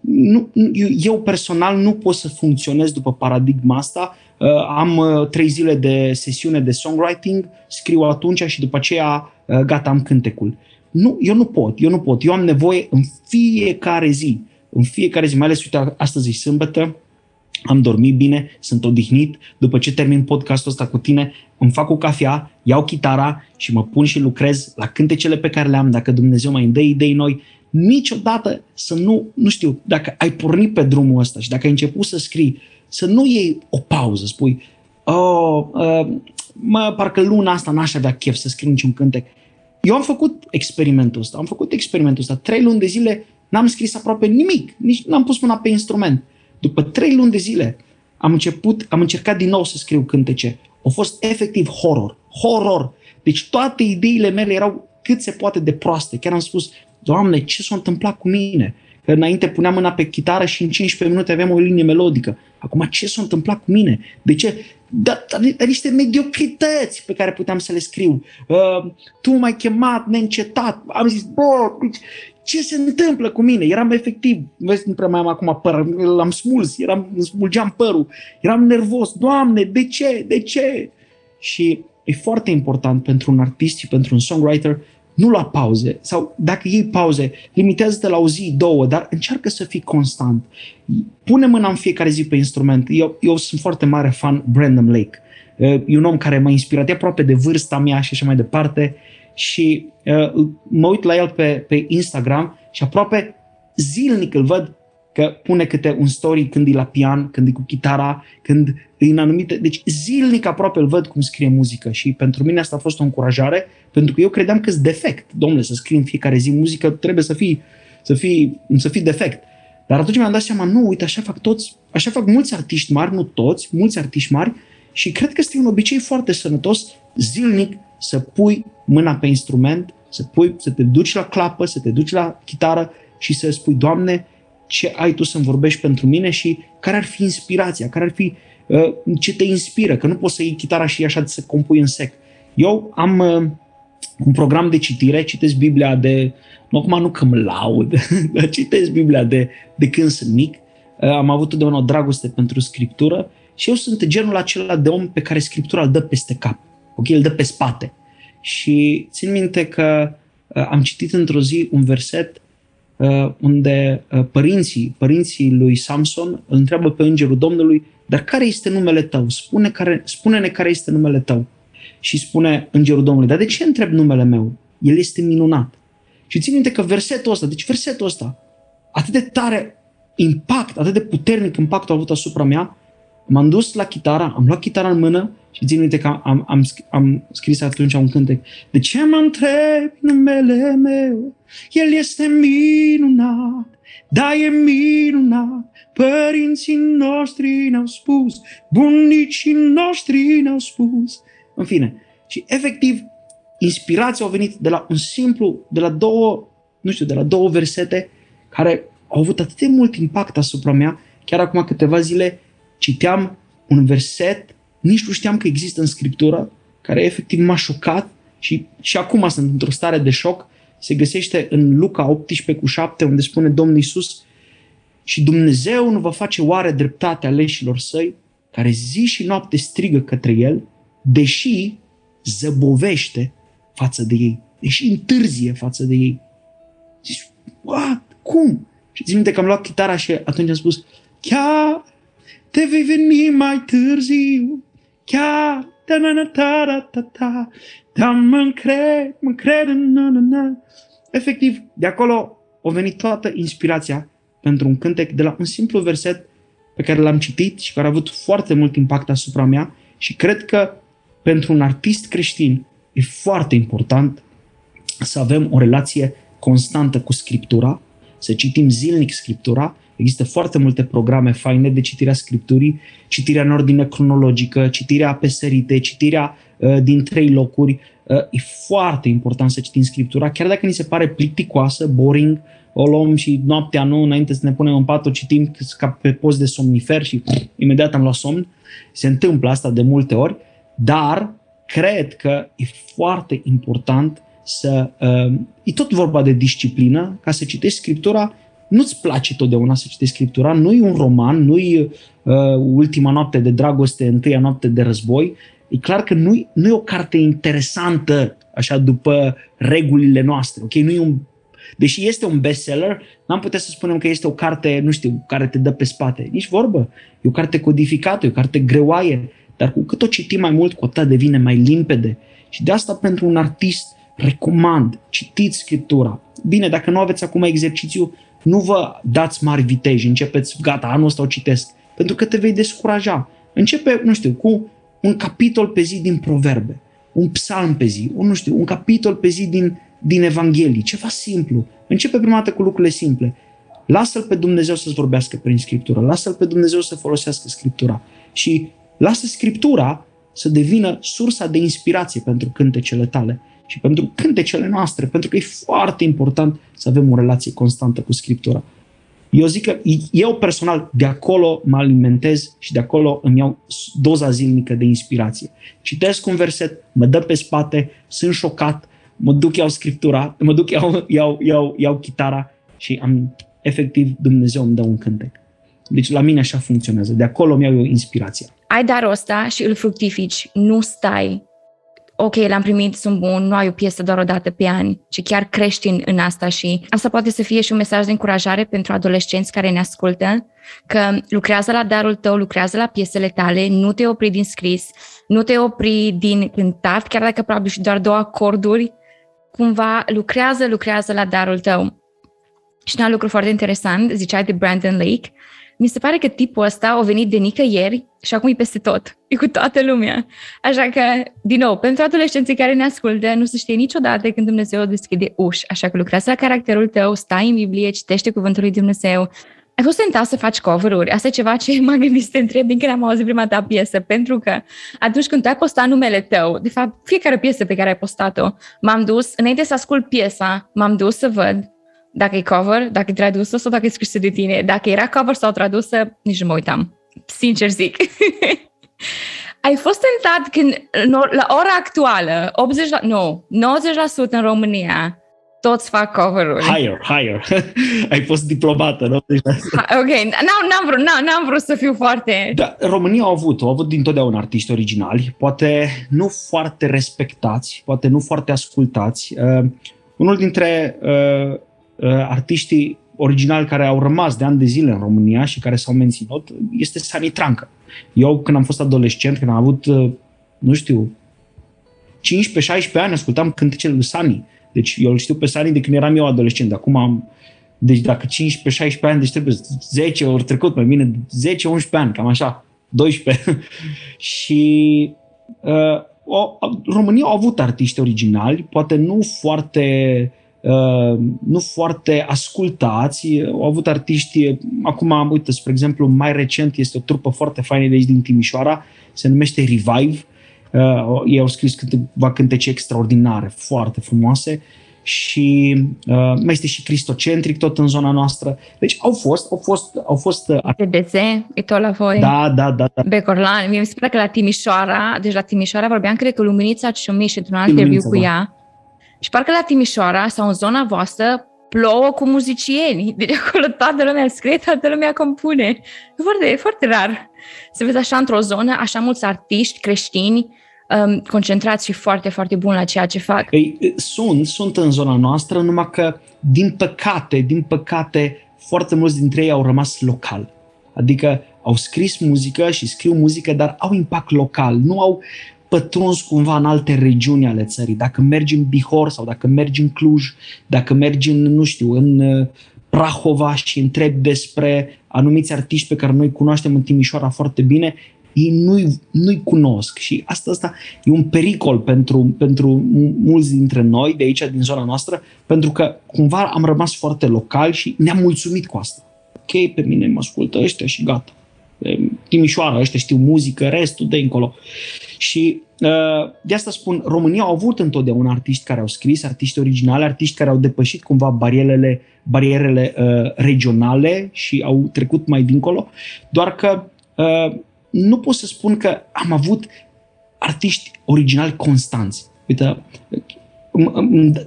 nu, eu, eu personal nu pot să funcționez după paradigma asta Uh, am uh, trei zile de sesiune de songwriting, scriu atunci și după aceea uh, gata, am cântecul. Nu, eu nu pot, eu nu pot. Eu am nevoie în fiecare zi, în fiecare zi, mai ales, uite, astăzi e sâmbătă, am dormit bine, sunt odihnit, după ce termin podcastul ăsta cu tine, îmi fac o cafea, iau chitara și mă pun și lucrez la cântecele pe care le am, dacă Dumnezeu mai îmi dă idei noi, niciodată să nu, nu știu, dacă ai pornit pe drumul ăsta și dacă ai început să scrii să nu iei o pauză, spui, oh, uh, mă, parcă luna asta n-aș avea chef să scriu niciun cântec. Eu am făcut experimentul ăsta, am făcut experimentul ăsta. Trei luni de zile n-am scris aproape nimic, nici n-am pus mâna pe instrument. După trei luni de zile am început, am încercat din nou să scriu cântece. Au fost efectiv horror, horror. Deci toate ideile mele erau cât se poate de proaste. Chiar am spus, Doamne, ce s-a întâmplat cu mine? Înainte puneam mâna pe chitară și în 15 minute aveam o linie melodică. Acum ce s-a întâmplat cu mine? De ce? Dar da, niște mediocrități pe care puteam să le scriu. Uh, tu m-ai chemat neîncetat. Am zis, bă, ce se întâmplă cu mine? Eram efectiv, vezi, nu prea mai am acum păr, l-am smuls, eram, îmi smulgeam părul, eram nervos. Doamne, de ce? De ce? Și e foarte important pentru un artist și pentru un songwriter nu la pauze sau dacă iei pauze, limitează-te la o zi, două, dar încearcă să fii constant. Pune mâna în fiecare zi pe instrument. Eu, eu sunt foarte mare fan Brandon Lake. E un om care m-a inspirat, e aproape de vârsta mea și așa mai departe și uh, mă uit la el pe, pe Instagram și aproape zilnic îl văd că pune câte un story când e la pian, când e cu chitara, când e în anumite... Deci zilnic aproape îl văd cum scrie muzică și pentru mine asta a fost o încurajare, pentru că eu credeam că-s defect. Domnule, să scrii în fiecare zi muzică trebuie să fii, să fii, să fii defect. Dar atunci mi-am dat seama, nu, uite, așa fac toți, așa fac mulți artiști mari, nu toți, mulți artiști mari și cred că este un obicei foarte sănătos zilnic să pui mâna pe instrument, să, pui, să te duci la clapă, să te duci la chitară și să spui, Doamne, ce ai tu să-mi vorbești pentru mine și care ar fi inspirația, care ar fi uh, ce te inspiră, că nu poți să iei chitara și așa să compui în sec. Eu am uh, un program de citire, citesc Biblia de, nu acum nu că mă laud, <laughs> dar citesc Biblia de, de când sunt mic, uh, am avut totdeauna o dragoste pentru scriptură și eu sunt genul acela de om pe care scriptura îl dă peste cap, ok, îl dă pe spate. Și țin minte că uh, am citit într-o zi un verset uh, unde uh, părinții, părinții lui Samson îl întreabă pe îngerul Domnului, dar care este numele tău? Spune care, spune-ne care este numele tău. Și spune îngerul Domnului, dar de ce întreb numele meu? El este minunat. Și țin minte că versetul ăsta, deci versetul ăsta, atât de tare impact, atât de puternic impact a avut asupra mea, m-am dus la chitară, am luat chitara în mână și țin minte că am, am, am, am scris atunci un cântec. De ce mă întreb numele meu? El este minunat, da, e minunat. Părinții noștri ne-au spus, bunicii noștri ne-au spus. În fine, și efectiv, inspirația a venit de la un simplu, de la două, nu știu, de la două versete care au avut atât de mult impact asupra mea, chiar acum câteva zile citeam un verset, nici nu știam că există în Scriptură, care efectiv m-a șocat și, și acum sunt într-o stare de șoc. Se găsește în Luca 18 cu 7, unde spune Domnul Iisus și Dumnezeu nu va face oare dreptate aleșilor săi, care zi și noapte strigă către El, deși zăbovește față de ei, deși întârzie față de ei. Zici, what? Cum? Și țin minte că am luat chitara și atunci am spus, chiar te vei veni mai târziu, chiar da na na ta da ta ta, da mă încred, mă încred na na na. Efectiv, de acolo a venit toată inspirația pentru un cântec de la un simplu verset pe care l-am citit și care a avut foarte mult impact asupra mea și cred că pentru un artist creștin e foarte important să avem o relație constantă cu Scriptura, să citim zilnic Scriptura Există foarte multe programe faine de citirea scripturii, citirea în ordine cronologică, citirea pe sărite, citirea uh, din trei locuri. Uh, e foarte important să citim scriptura, chiar dacă ni se pare plicticoasă, boring, o luăm și noaptea nu, înainte să ne punem în pat, o citim ca pe post de somnifer și imediat am luat somn. Se întâmplă asta de multe ori, dar cred că e foarte important să... Uh, e tot vorba de disciplină, ca să citești scriptura nu-ți place totdeauna să citești Scriptura, nu e un roman, nu e uh, ultima noapte de dragoste, întâia noapte de război. E clar că nu nu e o carte interesantă, așa, după regulile noastre, ok? Nu e un Deși este un bestseller, n-am putea să spunem că este o carte, nu știu, care te dă pe spate. Nici vorbă. E o carte codificată, e o carte greoaie, dar cu cât o citim mai mult, cu atât devine mai limpede. Și de asta pentru un artist recomand, citiți Scriptura. Bine, dacă nu aveți acum exercițiu, nu vă dați mari viteji, începeți, gata, anul ăsta o citesc, pentru că te vei descuraja. Începe, nu știu, cu un capitol pe zi din proverbe, un psalm pe zi, un, nu știu, un capitol pe zi din, din Evanghelii, ceva simplu. Începe prima dată cu lucrurile simple. Lasă-L pe Dumnezeu să-ți vorbească prin Scriptură, lasă-L pe Dumnezeu să folosească Scriptura și lasă Scriptura să devină sursa de inspirație pentru cântecele tale și pentru cântecele noastre, pentru că e foarte important să avem o relație constantă cu Scriptura. Eu zic că eu personal de acolo mă alimentez și de acolo îmi iau doza zilnică de inspirație. Citesc un verset, mă dă pe spate, sunt șocat, mă duc, iau scriptura, mă duc, iau, iau, iau, iau chitara și am efectiv Dumnezeu îmi dă un cântec. Deci la mine așa funcționează. De acolo mi-au eu inspirația. Ai darul ăsta și îl fructifici. Nu stai ok, l-am primit, sunt bun, nu ai o piesă doar o dată pe an, ci chiar crești în, în asta și asta poate să fie și un mesaj de încurajare pentru adolescenți care ne ascultă, că lucrează la darul tău, lucrează la piesele tale, nu te opri din scris, nu te opri din cântat, chiar dacă probabil și doar două acorduri, cumva lucrează, lucrează la darul tău. Și un alt lucru foarte interesant, ziceai de Brandon Lake, mi se pare că tipul ăsta a venit de nicăieri și acum e peste tot. E cu toată lumea. Așa că, din nou, pentru adolescenții care ne ascultă, nu se știe niciodată când Dumnezeu deschide uși. Așa că lucrează la caracterul tău, stai în Biblie, citește cuvântul lui Dumnezeu. Ai fost tentat să faci cover-uri? Asta e ceva ce <laughs> m-am gândit să te întreb din când am auzit prima ta piesă, pentru că atunci când tu ai postat numele tău, de fapt, fiecare piesă pe care ai postat-o, m-am dus, înainte să ascult piesa, m-am dus să văd dacă e cover, dacă e tradusă sau dacă e scrisă de tine. Dacă era cover sau tradusă, nici nu mă uitam. Sincer zic. <laughs> Ai fost tentat când, la ora actuală, 80 la, nu, 90% în România, toți fac cover-uri. Higher, higher. <laughs> Ai fost diplomată, nu? ok, n-am, n-am, vrut, n-am, n-am vrut să fiu foarte... Da, România au avut, au avut dintotdeauna artiști originali, poate nu foarte respectați, poate nu foarte ascultați. Uh, unul dintre uh, Uh, artiștii originali care au rămas de ani de zile în România și care s-au menținut este Sani Trancă. Eu, când am fost adolescent, când am avut, uh, nu știu, 15-16 ani, ascultam cântecele lui Sani. Deci eu îl știu pe Sani de când eram eu adolescent. Acum am, deci dacă 15-16 ani, deci trebuie 10 ori trecut mai bine, 10-11 ani, cam așa, 12. <laughs> și uh, o, România au avut artiști originali, poate nu foarte Uh, nu foarte ascultați. Au avut artiști, acum, uite, spre exemplu, mai recent este o trupă foarte faină de aici din Timișoara, se numește Revive. Uh, ei au scris câteva cântece extraordinare, foarte frumoase și uh, mai este și Cristocentric tot în zona noastră. Deci au fost, au fost, au fost uh, TDZ, e tot la voi. Da, da, da. da. Becorlan, mi se pare că la Timișoara, deci la Timișoara vorbeam, cred că Luminița Ciumiș într-un alt interviu cu da. ea, și parcă la Timișoara sau în zona voastră plouă cu muzicieni. Deci acolo toată lumea scrie, toată lumea compune. E foarte, e foarte rar să vezi așa într-o zonă, așa mulți artiști creștini um, concentrați și foarte, foarte buni la ceea ce fac. Ei, sunt, sunt în zona noastră, numai că, din păcate, din păcate, foarte mulți dintre ei au rămas local. Adică au scris muzică și scriu muzică, dar au impact local. Nu au, pătruns cumva în alte regiuni ale țării. Dacă mergi în Bihor sau dacă mergi în Cluj, dacă mergi în, nu știu, în uh, Prahova și întrebi despre anumiți artiști pe care noi cunoaștem în Timișoara foarte bine, ei nu-i, nu-i cunosc și asta, asta e un pericol pentru, pentru mulți dintre noi de aici, din zona noastră, pentru că cumva am rămas foarte local și ne-am mulțumit cu asta. Ok, pe mine mă ascultă ăștia și gata. Timișoara, ăștia știu muzică, restul de încolo. Și uh, de asta spun, România au avut întotdeauna artiști care au scris, artiști originali, artiști care au depășit cumva barierele, barierele uh, regionale și au trecut mai dincolo, doar că uh, nu pot să spun că am avut artiști originali constanți. Uite,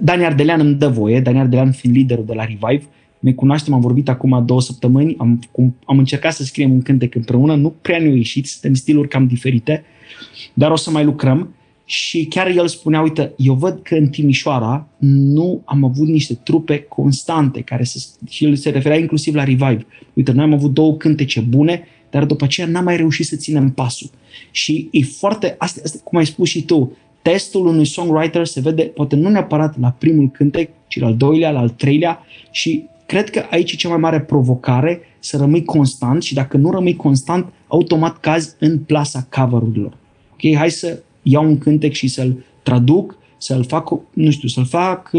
Dani Ardelean îmi dă voie, Dani Ardelean fiind liderul de la Revive, ne cunoaștem, am vorbit acum două săptămâni, am, am încercat să scriem un cântec împreună, nu prea ne-au ieșit, suntem stiluri cam diferite, dar o să mai lucrăm. Și chiar el spunea, uite, eu văd că în Timișoara nu am avut niște trupe constante, care să, și el se referea inclusiv la Revive. Uite, noi am avut două cântece bune, dar după aceea n-am mai reușit să ținem pasul. Și e foarte, asta, asta, cum ai spus și tu, testul unui songwriter se vede, poate nu neapărat la primul cântec, ci la al doilea, la al treilea și cred că aici e cea mai mare provocare să rămâi constant și dacă nu rămâi constant, automat cazi în plasa cover-urilor. Ok, hai să iau un cântec și să-l traduc, să-l fac, nu știu, să-l fac,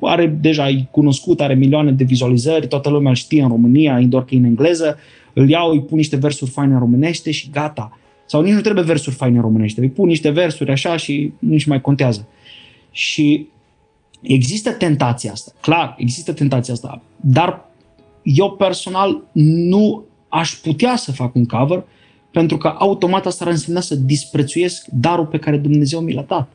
are deja, e cunoscut, are milioane de vizualizări, toată lumea îl știe în România, doar că e în engleză, îl iau, îi pun niște versuri faine în românește și gata. Sau nici nu trebuie versuri faine în românește, îi pun niște versuri așa și nici mai contează. Și Există tentația asta, clar, există tentația asta, dar eu personal nu aș putea să fac un cover pentru că automat asta ar însemna să disprețuiesc darul pe care Dumnezeu mi l-a dat.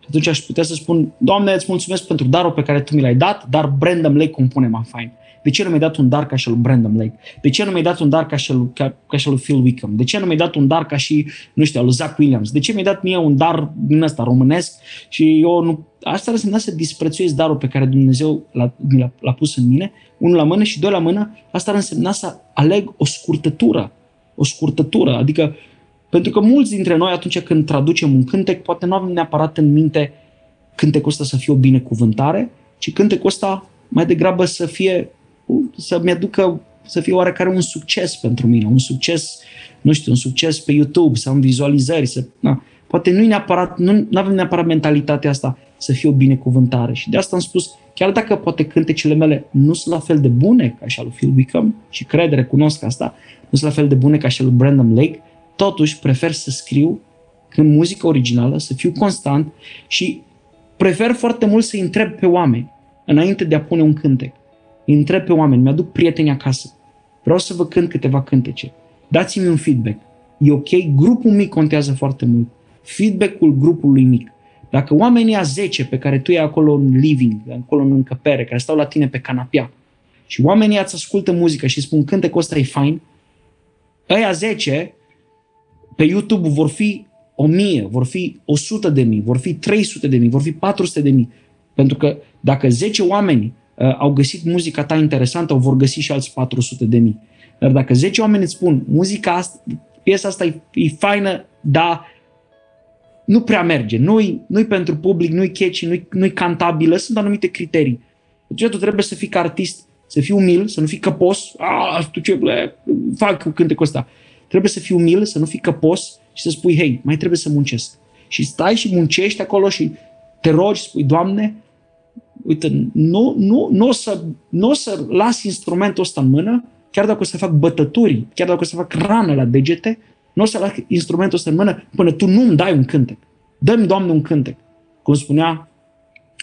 Și atunci aș putea să spun, Doamne, îți mulțumesc pentru darul pe care Tu mi l-ai dat, dar Brandon Lake compune mai fain. De ce nu mi-ai dat un dar ca și lui Brandon Lake? De ce nu mi-ai dat un dar ca și lui, ca, ca și lui Phil Wickham? De ce nu mi-ai dat un dar ca și, nu știu, lui Zach Williams? De ce mi-ai dat mie un dar din ăsta românesc și eu nu... Asta ar însemna să disprețuiesc darul pe care Dumnezeu l-a, l-a, l-a pus în mine, unul la mână și doi la mână, asta ar însemna să aleg o scurtătură. O scurtătură, adică pentru că mulți dintre noi atunci când traducem un cântec, poate nu avem neapărat în minte cântecul ăsta să fie o binecuvântare, ci cântecul ăsta mai degrabă să fie să-mi aducă să fie oarecare un succes pentru mine, un succes, nu știu, un succes pe YouTube, să am vizualizări, să, na, poate nu neapărat, nu avem neapărat mentalitatea asta să fie o binecuvântare. Și de asta am spus, chiar dacă poate cântecele mele nu sunt la fel de bune ca și al lui Phil Wickham, și cred, recunosc asta, nu sunt la fel de bune ca și al lui Brandon Lake, totuși prefer să scriu în muzică originală, să fiu constant și prefer foarte mult să întreb pe oameni înainte de a pune un cântec îi întreb pe oameni, mi-aduc prieteni acasă, vreau să vă cânt câteva cântece, dați-mi un feedback. E ok? Grupul mic contează foarte mult. Feedback-ul grupului mic. Dacă oamenii a 10 pe care tu e acolo în living, acolo în încăpere, care stau la tine pe canapea, și oamenii îți ascultă muzică și spun cântecul ăsta e fain, ăia 10 pe YouTube vor fi 1000, vor fi 100 de mii, vor fi 300 de mii, vor fi 400 de mii. Pentru că dacă 10 oameni uh, au găsit muzica ta interesantă, o vor găsi și alți 400 de mii. Dar dacă 10 oameni îți spun, muzica asta, piesa asta e, e faină, dar nu prea merge, nu-i, nu-i pentru public, nu-i catchy, nu-i, nu-i cantabilă, sunt anumite criterii. Deci tu trebuie să fii ca artist, să fii umil, să nu fii căpos, a, tu ce ble, fac cu cântecul ăsta. Trebuie să fii umil, să nu fii căpos și să spui, hei, mai trebuie să muncesc. Și stai și muncești acolo și te rogi, spui, Doamne, uite, nu, nu, nu, o să, nu o să las instrumentul ăsta în mână, chiar dacă o să fac bătături, chiar dacă o să fac rană la degete, nu o să las instrumentul ăsta în mână până tu nu-mi dai un cântec. Dă-mi, Doamne, un cântec. Cum spunea,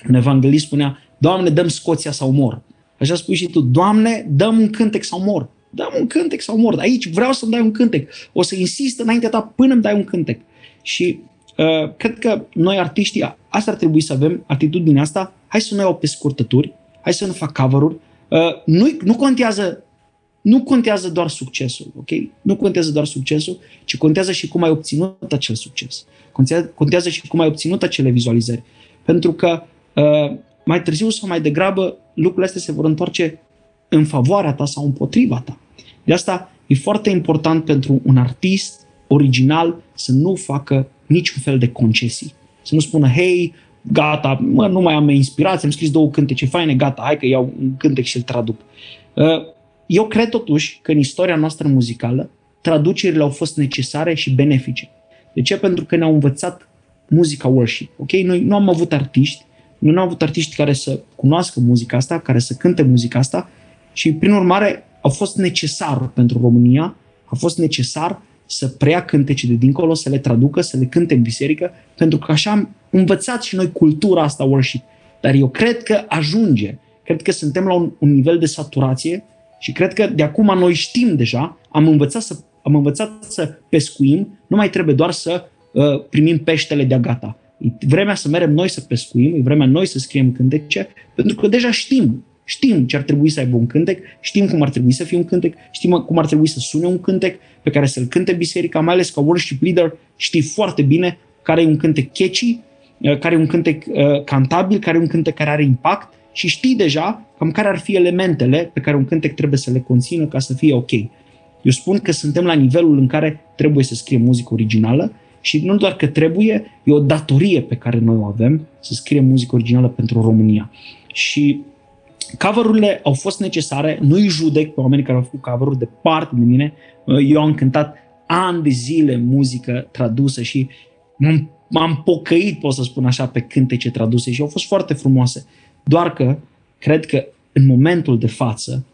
un evanghelist spunea, Doamne, dăm Scoția sau mor. Așa spui și tu, Doamne, dăm un cântec sau mor. Dăm un cântec sau mor. Aici vreau să-mi dai un cântec. O să insist înaintea ta până îmi dai un cântec. Și uh, cred că noi artiștii, asta ar trebui să avem, atitudinea asta, hai să nu iau pe scurtături, hai să nu fac cover-uri. Uh, nu, nu contează nu contează doar succesul, ok? Nu contează doar succesul, ci contează și cum ai obținut acel succes. Contează, contează și cum ai obținut acele vizualizări. Pentru că uh, mai târziu sau mai degrabă lucrurile astea se vor întoarce în favoarea ta sau împotriva ta. De asta e foarte important pentru un artist original să nu facă niciun fel de concesii. Să nu spună, hei, gata, mă, nu mai am inspirație, am scris două cântece faine, gata, hai că iau un cântec și îl traduc. Uh, eu cred totuși că în istoria noastră muzicală traducerile au fost necesare și benefice. De ce? Pentru că ne-au învățat muzica worship. Ok? Noi nu am avut artiști, noi nu am avut artiști care să cunoască muzica asta, care să cânte muzica asta și prin urmare au fost necesar pentru România, a fost necesar să preia cântece de dincolo, să le traducă, să le cânte în biserică, pentru că așa am învățat și noi cultura asta worship. Dar eu cred că ajunge. Cred că suntem la un, un nivel de saturație și cred că de acum noi știm deja, am învățat să, am învățat să pescuim, nu mai trebuie doar să uh, primim peștele de gata. E vremea să merem noi să pescuim, e vremea noi să scriem cântece, pentru că deja știm Știm ce ar trebui să aibă un cântec, știm cum ar trebui să fie un cântec, știm cum ar trebui să sune un cântec pe care să-l cânte biserica, mai ales ca worship leader știi foarte bine care e un cântec catchy, uh, care e un cântec uh, cantabil, care e un cântec care are impact și știi deja cam care ar fi elementele pe care un cântec trebuie să le conțină ca să fie ok. Eu spun că suntem la nivelul în care trebuie să scriem muzică originală și nu doar că trebuie, e o datorie pe care noi o avem să scriem muzică originală pentru România. Și cover-urile au fost necesare, nu-i judec pe oamenii care au făcut cover-uri de parte de mine. Eu am cântat ani de zile muzică tradusă și m-am, m-am pocăit, pot să spun așa, pe cântece traduse și au fost foarte frumoase. Doar că cred că în momentul de față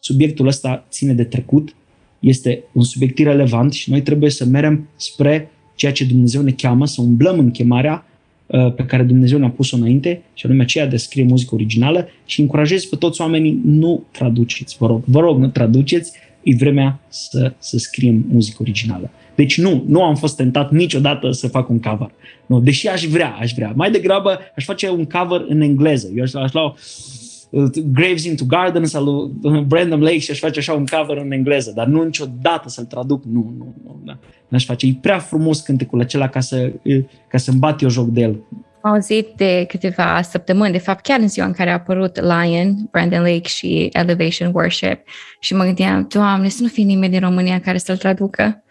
subiectul ăsta ține de trecut, este un subiect irrelevant și noi trebuie să merem spre ceea ce Dumnezeu ne cheamă, să umblăm în chemarea uh, pe care Dumnezeu ne-a pus-o înainte, și anume aceea de a scrie muzică originală și încurajez pe toți oamenii, nu traduceți, vă rog, vă rog, nu traduceți, e vremea să, să scriem muzică originală. Deci nu, nu am fost tentat niciodată să fac un cover. Nu, deși aș vrea, aș vrea. Mai degrabă aș face un cover în engleză. Eu aș, aș lua uh, Graves into Gardens al lui Brandon Lake și aș face așa un cover în engleză, dar nu niciodată să-l traduc, nu, nu, nu, da. n-aș face. E prea frumos cântecul acela ca, să, ca să-mi bat eu joc de el. Am auzit de câteva săptămâni, de fapt chiar în ziua în care a apărut Lion, Brandon Lake și Elevation Worship și mă gândeam, Doamne, să nu fie nimeni din România care să-l traducă.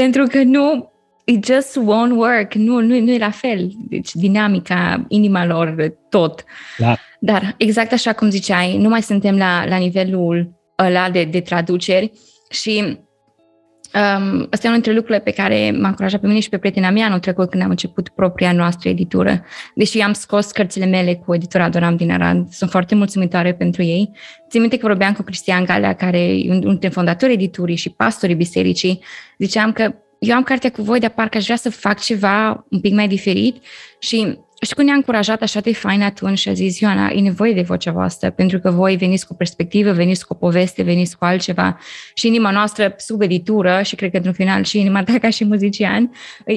Pentru că nu, it just won't work, nu, nu, nu e la fel. Deci dinamica, inima lor, tot. Da. Dar exact așa cum ziceai, nu mai suntem la, la nivelul ăla de, de traduceri și Um, asta e unul dintre lucrurile pe care m-a încurajat pe mine și pe prietena mea anul trecut când am început propria noastră editură. Deși am scos cărțile mele cu editura Doram din Arad, sunt foarte mulțumitoare pentru ei. Țin minte că vorbeam cu Cristian Galea, care e unul dintre fondatorii editurii și pastorii bisericii. Ziceam că eu am cartea cu voi, dar parcă aș vrea să fac ceva un pic mai diferit și și când ne-a încurajat așa de fain atunci și a zis, Ioana, e nevoie de vocea voastră, pentru că voi veniți cu perspectivă, veniți cu o poveste, veniți cu altceva și inima noastră sub editură și cred că într-un final și inima ta ca și muzician,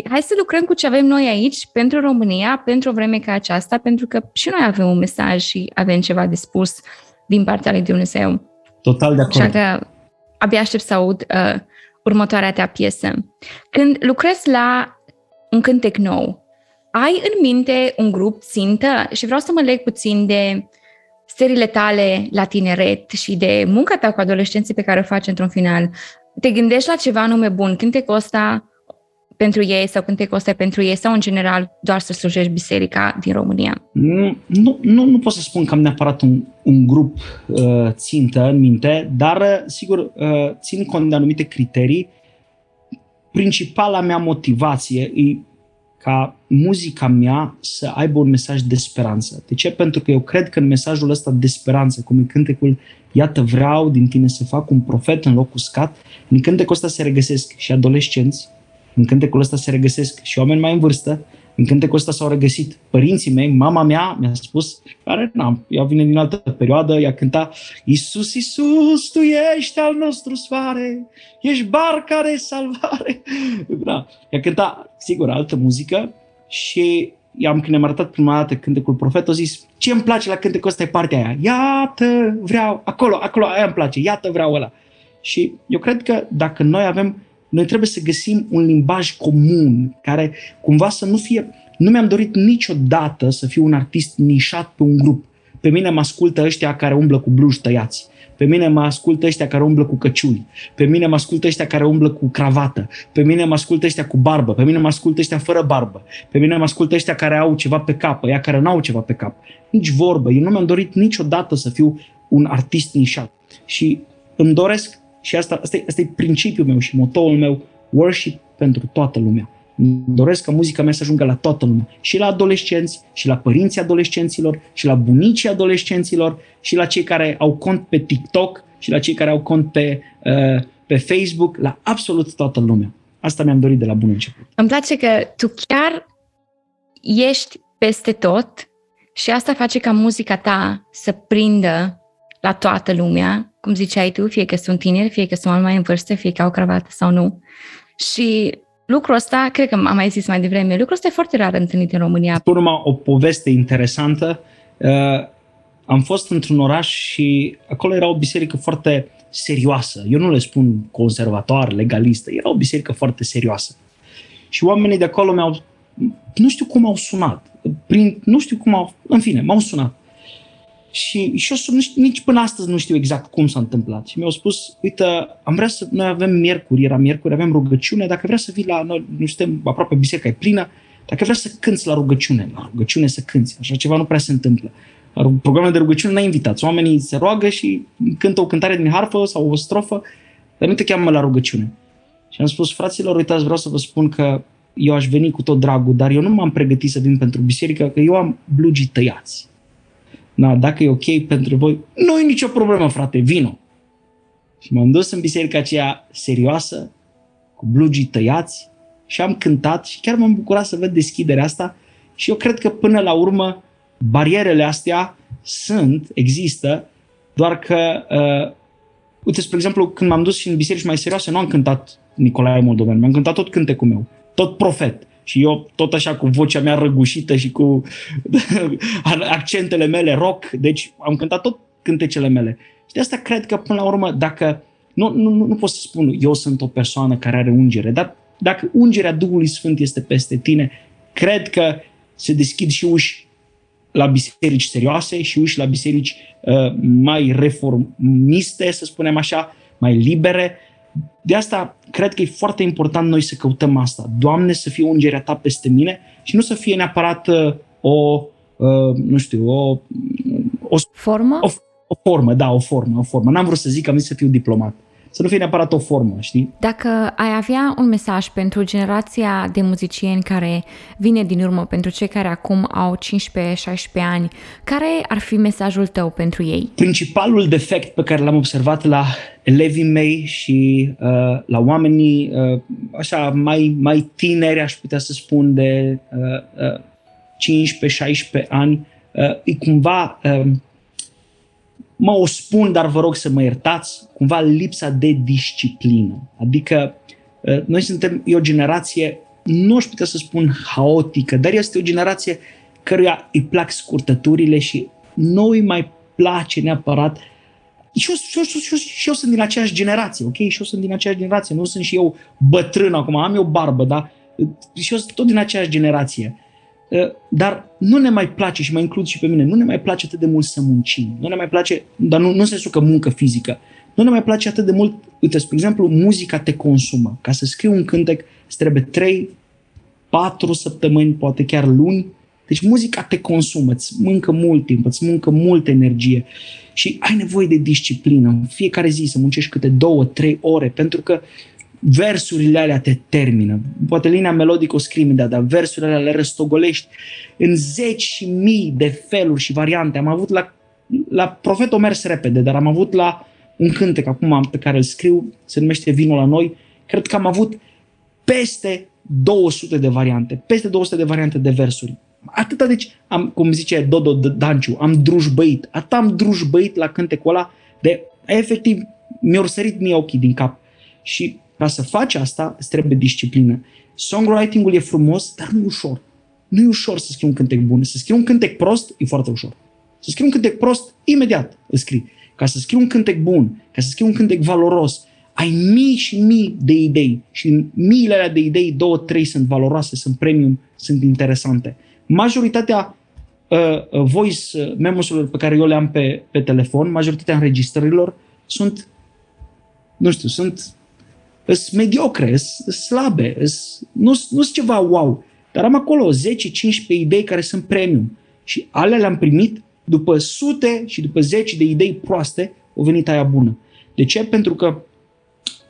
hai să lucrăm cu ce avem noi aici pentru România, pentru o vreme ca aceasta, pentru că și noi avem un mesaj și avem ceva de spus din partea lui Dumnezeu. Total de acord. Așa că abia aștept să aud uh, următoarea ta piesă. Când lucrezi la un cântec nou, ai în minte un grup țintă și vreau să mă leg puțin de serile tale la tineret și de munca ta cu adolescenții pe care o faci într-un final. Te gândești la ceva nume bun, cântecul ăsta pentru ei sau cântecul ăsta pentru ei sau în general doar să slujești biserica din România? Nu, nu, nu, nu pot să spun că am neapărat un, un grup uh, țintă în minte, dar uh, sigur uh, țin cont de anumite criterii. Principala mea motivație e ca muzica mea să aibă un mesaj de speranță. De ce? Pentru că eu cred că în mesajul ăsta de speranță, cum e cântecul Iată vreau din tine să fac un profet în loc uscat, în cântecul ăsta se regăsesc și adolescenți, în cântecul ăsta se regăsesc și oameni mai în vârstă, în cântecul ăsta s-au regăsit părinții mei, mama mea mi-a spus, care n-am, ea vine din altă perioadă, ea cânta Iisus, Iisus, Tu ești al nostru soare, ești barca de salvare. <laughs> Da. Ea cânta, sigur, altă muzică și i-am când ne-am arătat prima dată cântecul profet, a zis, ce îmi place la cântecul ăsta e partea aia. Iată, vreau, acolo, acolo, aia îmi place, iată, vreau ăla. Și eu cred că dacă noi avem noi trebuie să găsim un limbaj comun care cumva să nu fie... Nu mi-am dorit niciodată să fiu un artist nișat pe un grup. Pe mine mă ascultă ăștia care umblă cu bluși tăiați. Pe mine mă ascultă ăștia care umblă cu căciuli. Pe mine mă ascultă ăștia care umblă cu cravată. Pe mine mă ascultă ăștia cu barbă. Pe mine mă ascultă ăștia fără barbă. Pe mine mă ascultă ăștia care au ceva pe cap, ăia care nu au ceva pe cap. Nici vorbă. Eu nu mi-am dorit niciodată să fiu un artist nișat. Și îmi doresc și asta, asta, e, asta e principiul meu și motoul meu, worship pentru toată lumea. Îmi doresc ca muzica mea să ajungă la toată lumea. Și la adolescenți, și la părinții adolescenților, și la bunicii adolescenților, și la cei care au cont pe TikTok, și la cei care au cont pe, uh, pe Facebook, la absolut toată lumea. Asta mi-am dorit de la bun început. Îmi place că tu chiar ești peste tot și asta face ca muzica ta să prindă la toată lumea, cum ziceai tu, fie că sunt tineri, fie că sunt mai în vârstă, fie că au cravată sau nu. Și lucrul ăsta, cred că am mai zis mai devreme, lucrul ăsta e foarte rar întâlnit în România. Spun o poveste interesantă. Uh, am fost într-un oraș și acolo era o biserică foarte serioasă. Eu nu le spun conservatoare, legalistă, era o biserică foarte serioasă. Și oamenii de acolo mi-au, nu știu cum au sunat, prin, nu știu cum au, în fine, m-au sunat. Și, și eu nici, nici până astăzi nu știu exact cum s-a întâmplat. Și mi-au spus, uite, am vrea să, noi avem miercuri, era miercuri, avem rugăciune, dacă vrea să vii la noi, nu suntem aproape biserica e plină, dacă vrea să cânți la rugăciune, la rugăciune să cânți, așa ceva nu prea se întâmplă. La programele de rugăciune n-ai invitați, oamenii se roagă și cântă o cântare din harfă sau o strofă, dar nu te cheamă la rugăciune. Și am spus, fraților, uitați, vreau să vă spun că eu aș veni cu tot dragul, dar eu nu m-am pregătit să vin pentru biserică, că eu am blugii tăiați na, dacă e ok pentru voi, nu e nicio problemă, frate, vino. Și m-am dus în biserica aceea serioasă, cu blugii tăiați și am cântat și chiar m-am bucurat să văd deschiderea asta Și eu cred că până la urmă barierele astea sunt, există, doar că, uh, uite, spre exemplu, când m-am dus și în biserici mai serioase, nu am cântat Nicolae Moldovean, mi-am cântat tot cântecul meu, tot profet. Și eu tot așa cu vocea mea răgușită și cu <laughs> accentele mele rock, deci am cântat tot cântecele mele. Și de asta cred că până la urmă, dacă nu, nu, nu, nu pot să spun eu sunt o persoană care are ungere, dar dacă ungerea Duhului Sfânt este peste tine, cred că se deschid și uși la biserici serioase și uși la biserici uh, mai reformiste, să spunem așa, mai libere. De asta cred că e foarte important noi să căutăm asta. Doamne, să fie ungerea ta peste mine și nu să fie neapărat uh, o, uh, nu știu, o, o formă? O, o formă, da, o formă, o formă. N-am vrut să zic că am zis să fiu diplomat să nu fie neapărat o formă, știi? Dacă ai avea un mesaj pentru generația de muzicieni care vine din urmă, pentru cei care acum au 15-16 ani, care ar fi mesajul tău pentru ei? Principalul defect pe care l-am observat la elevii mei și uh, la oamenii uh, așa mai, mai tineri, aș putea să spun, de uh, uh, 15-16 ani, uh, e cumva... Uh, mă o spun, dar vă rog să mă iertați, cumva lipsa de disciplină. Adică uh, noi suntem e o generație, nu aș putea să spun haotică, dar este o generație căruia îi plac scurtăturile și nu îi mai place neapărat și eu, și, eu, și, eu, și eu sunt din aceeași generație, ok? Și eu sunt din aceeași generație, nu sunt și eu bătrân acum, am eu barbă, dar și eu sunt tot din aceeași generație. Ă, dar nu ne mai place, și mă includ și pe mine, nu ne mai place atât de mult să muncim. Nu ne mai place, dar nu, nu în sensul că muncă fizică. Nu ne mai place atât de mult, uite, spre exemplu, muzica te consumă. Ca să scrii un cântec, îți trebuie 3, 4 săptămâni, poate chiar luni. Deci muzica te consumă, îți mâncă mult timp, îți mâncă multă energie și ai nevoie de disciplină. În fiecare zi să muncești câte două, trei ore, pentru că versurile alea te termină. Poate linia melodică o scrii imediat, dar versurile alea le răstogolești în zeci și mii de feluri și variante. Am avut la, la Profet o mers repede, dar am avut la un cântec acum pe care îl scriu, se numește Vinul la noi, cred că am avut peste 200 de variante, peste 200 de variante de versuri. Atâta, deci, am, cum zice Dodo Danciu, am drujbăit, atât am drujbăit la cântecul ăla, de efectiv mi-au sărit mie ochii din cap. Și ca să faci asta, îți trebuie disciplină. Songwriting-ul e frumos, dar nu e ușor. Nu e ușor să scrii un cântec bun. Să scrii un cântec prost e foarte ușor. Să scrii un cântec prost, imediat îl scrii. Ca să scrii un cântec bun, ca să scrii un cântec valoros, ai mii și mii de idei și miile alea de idei, două, trei sunt valoroase, sunt premium, sunt interesante. Majoritatea uh, uh voice uh, memos-urilor pe care eu le am pe, pe telefon, majoritatea înregistrărilor sunt, nu știu, sunt sunt mediocre, sunt slabe, nu sunt ceva wow. Dar am acolo 10-15 idei care sunt premium. Și alea le-am primit după sute și după zeci de idei proaste, o venit aia bună. De ce? Pentru că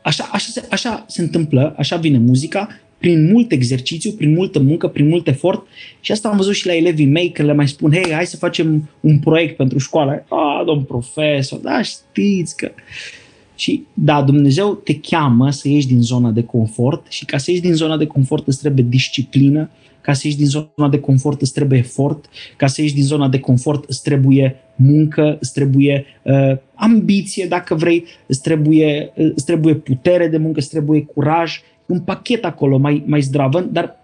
așa, așa, se, așa se întâmplă, așa vine muzica, prin mult exercițiu, prin multă muncă, prin mult efort și asta am văzut și la elevii mei că le mai spun, hei, hai să facem un proiect pentru școală. Ah, domn profesor, da, știți că... Și da, Dumnezeu te cheamă să ieși din zona de confort și ca să ieși din zona de confort îți trebuie disciplină, ca să ieși din zona de confort îți trebuie efort, ca să ieși din zona de confort îți trebuie muncă, îți trebuie uh, ambiție dacă vrei, îți trebuie, uh, îți trebuie putere de muncă, îți trebuie curaj, un pachet acolo mai, mai zdravă, dar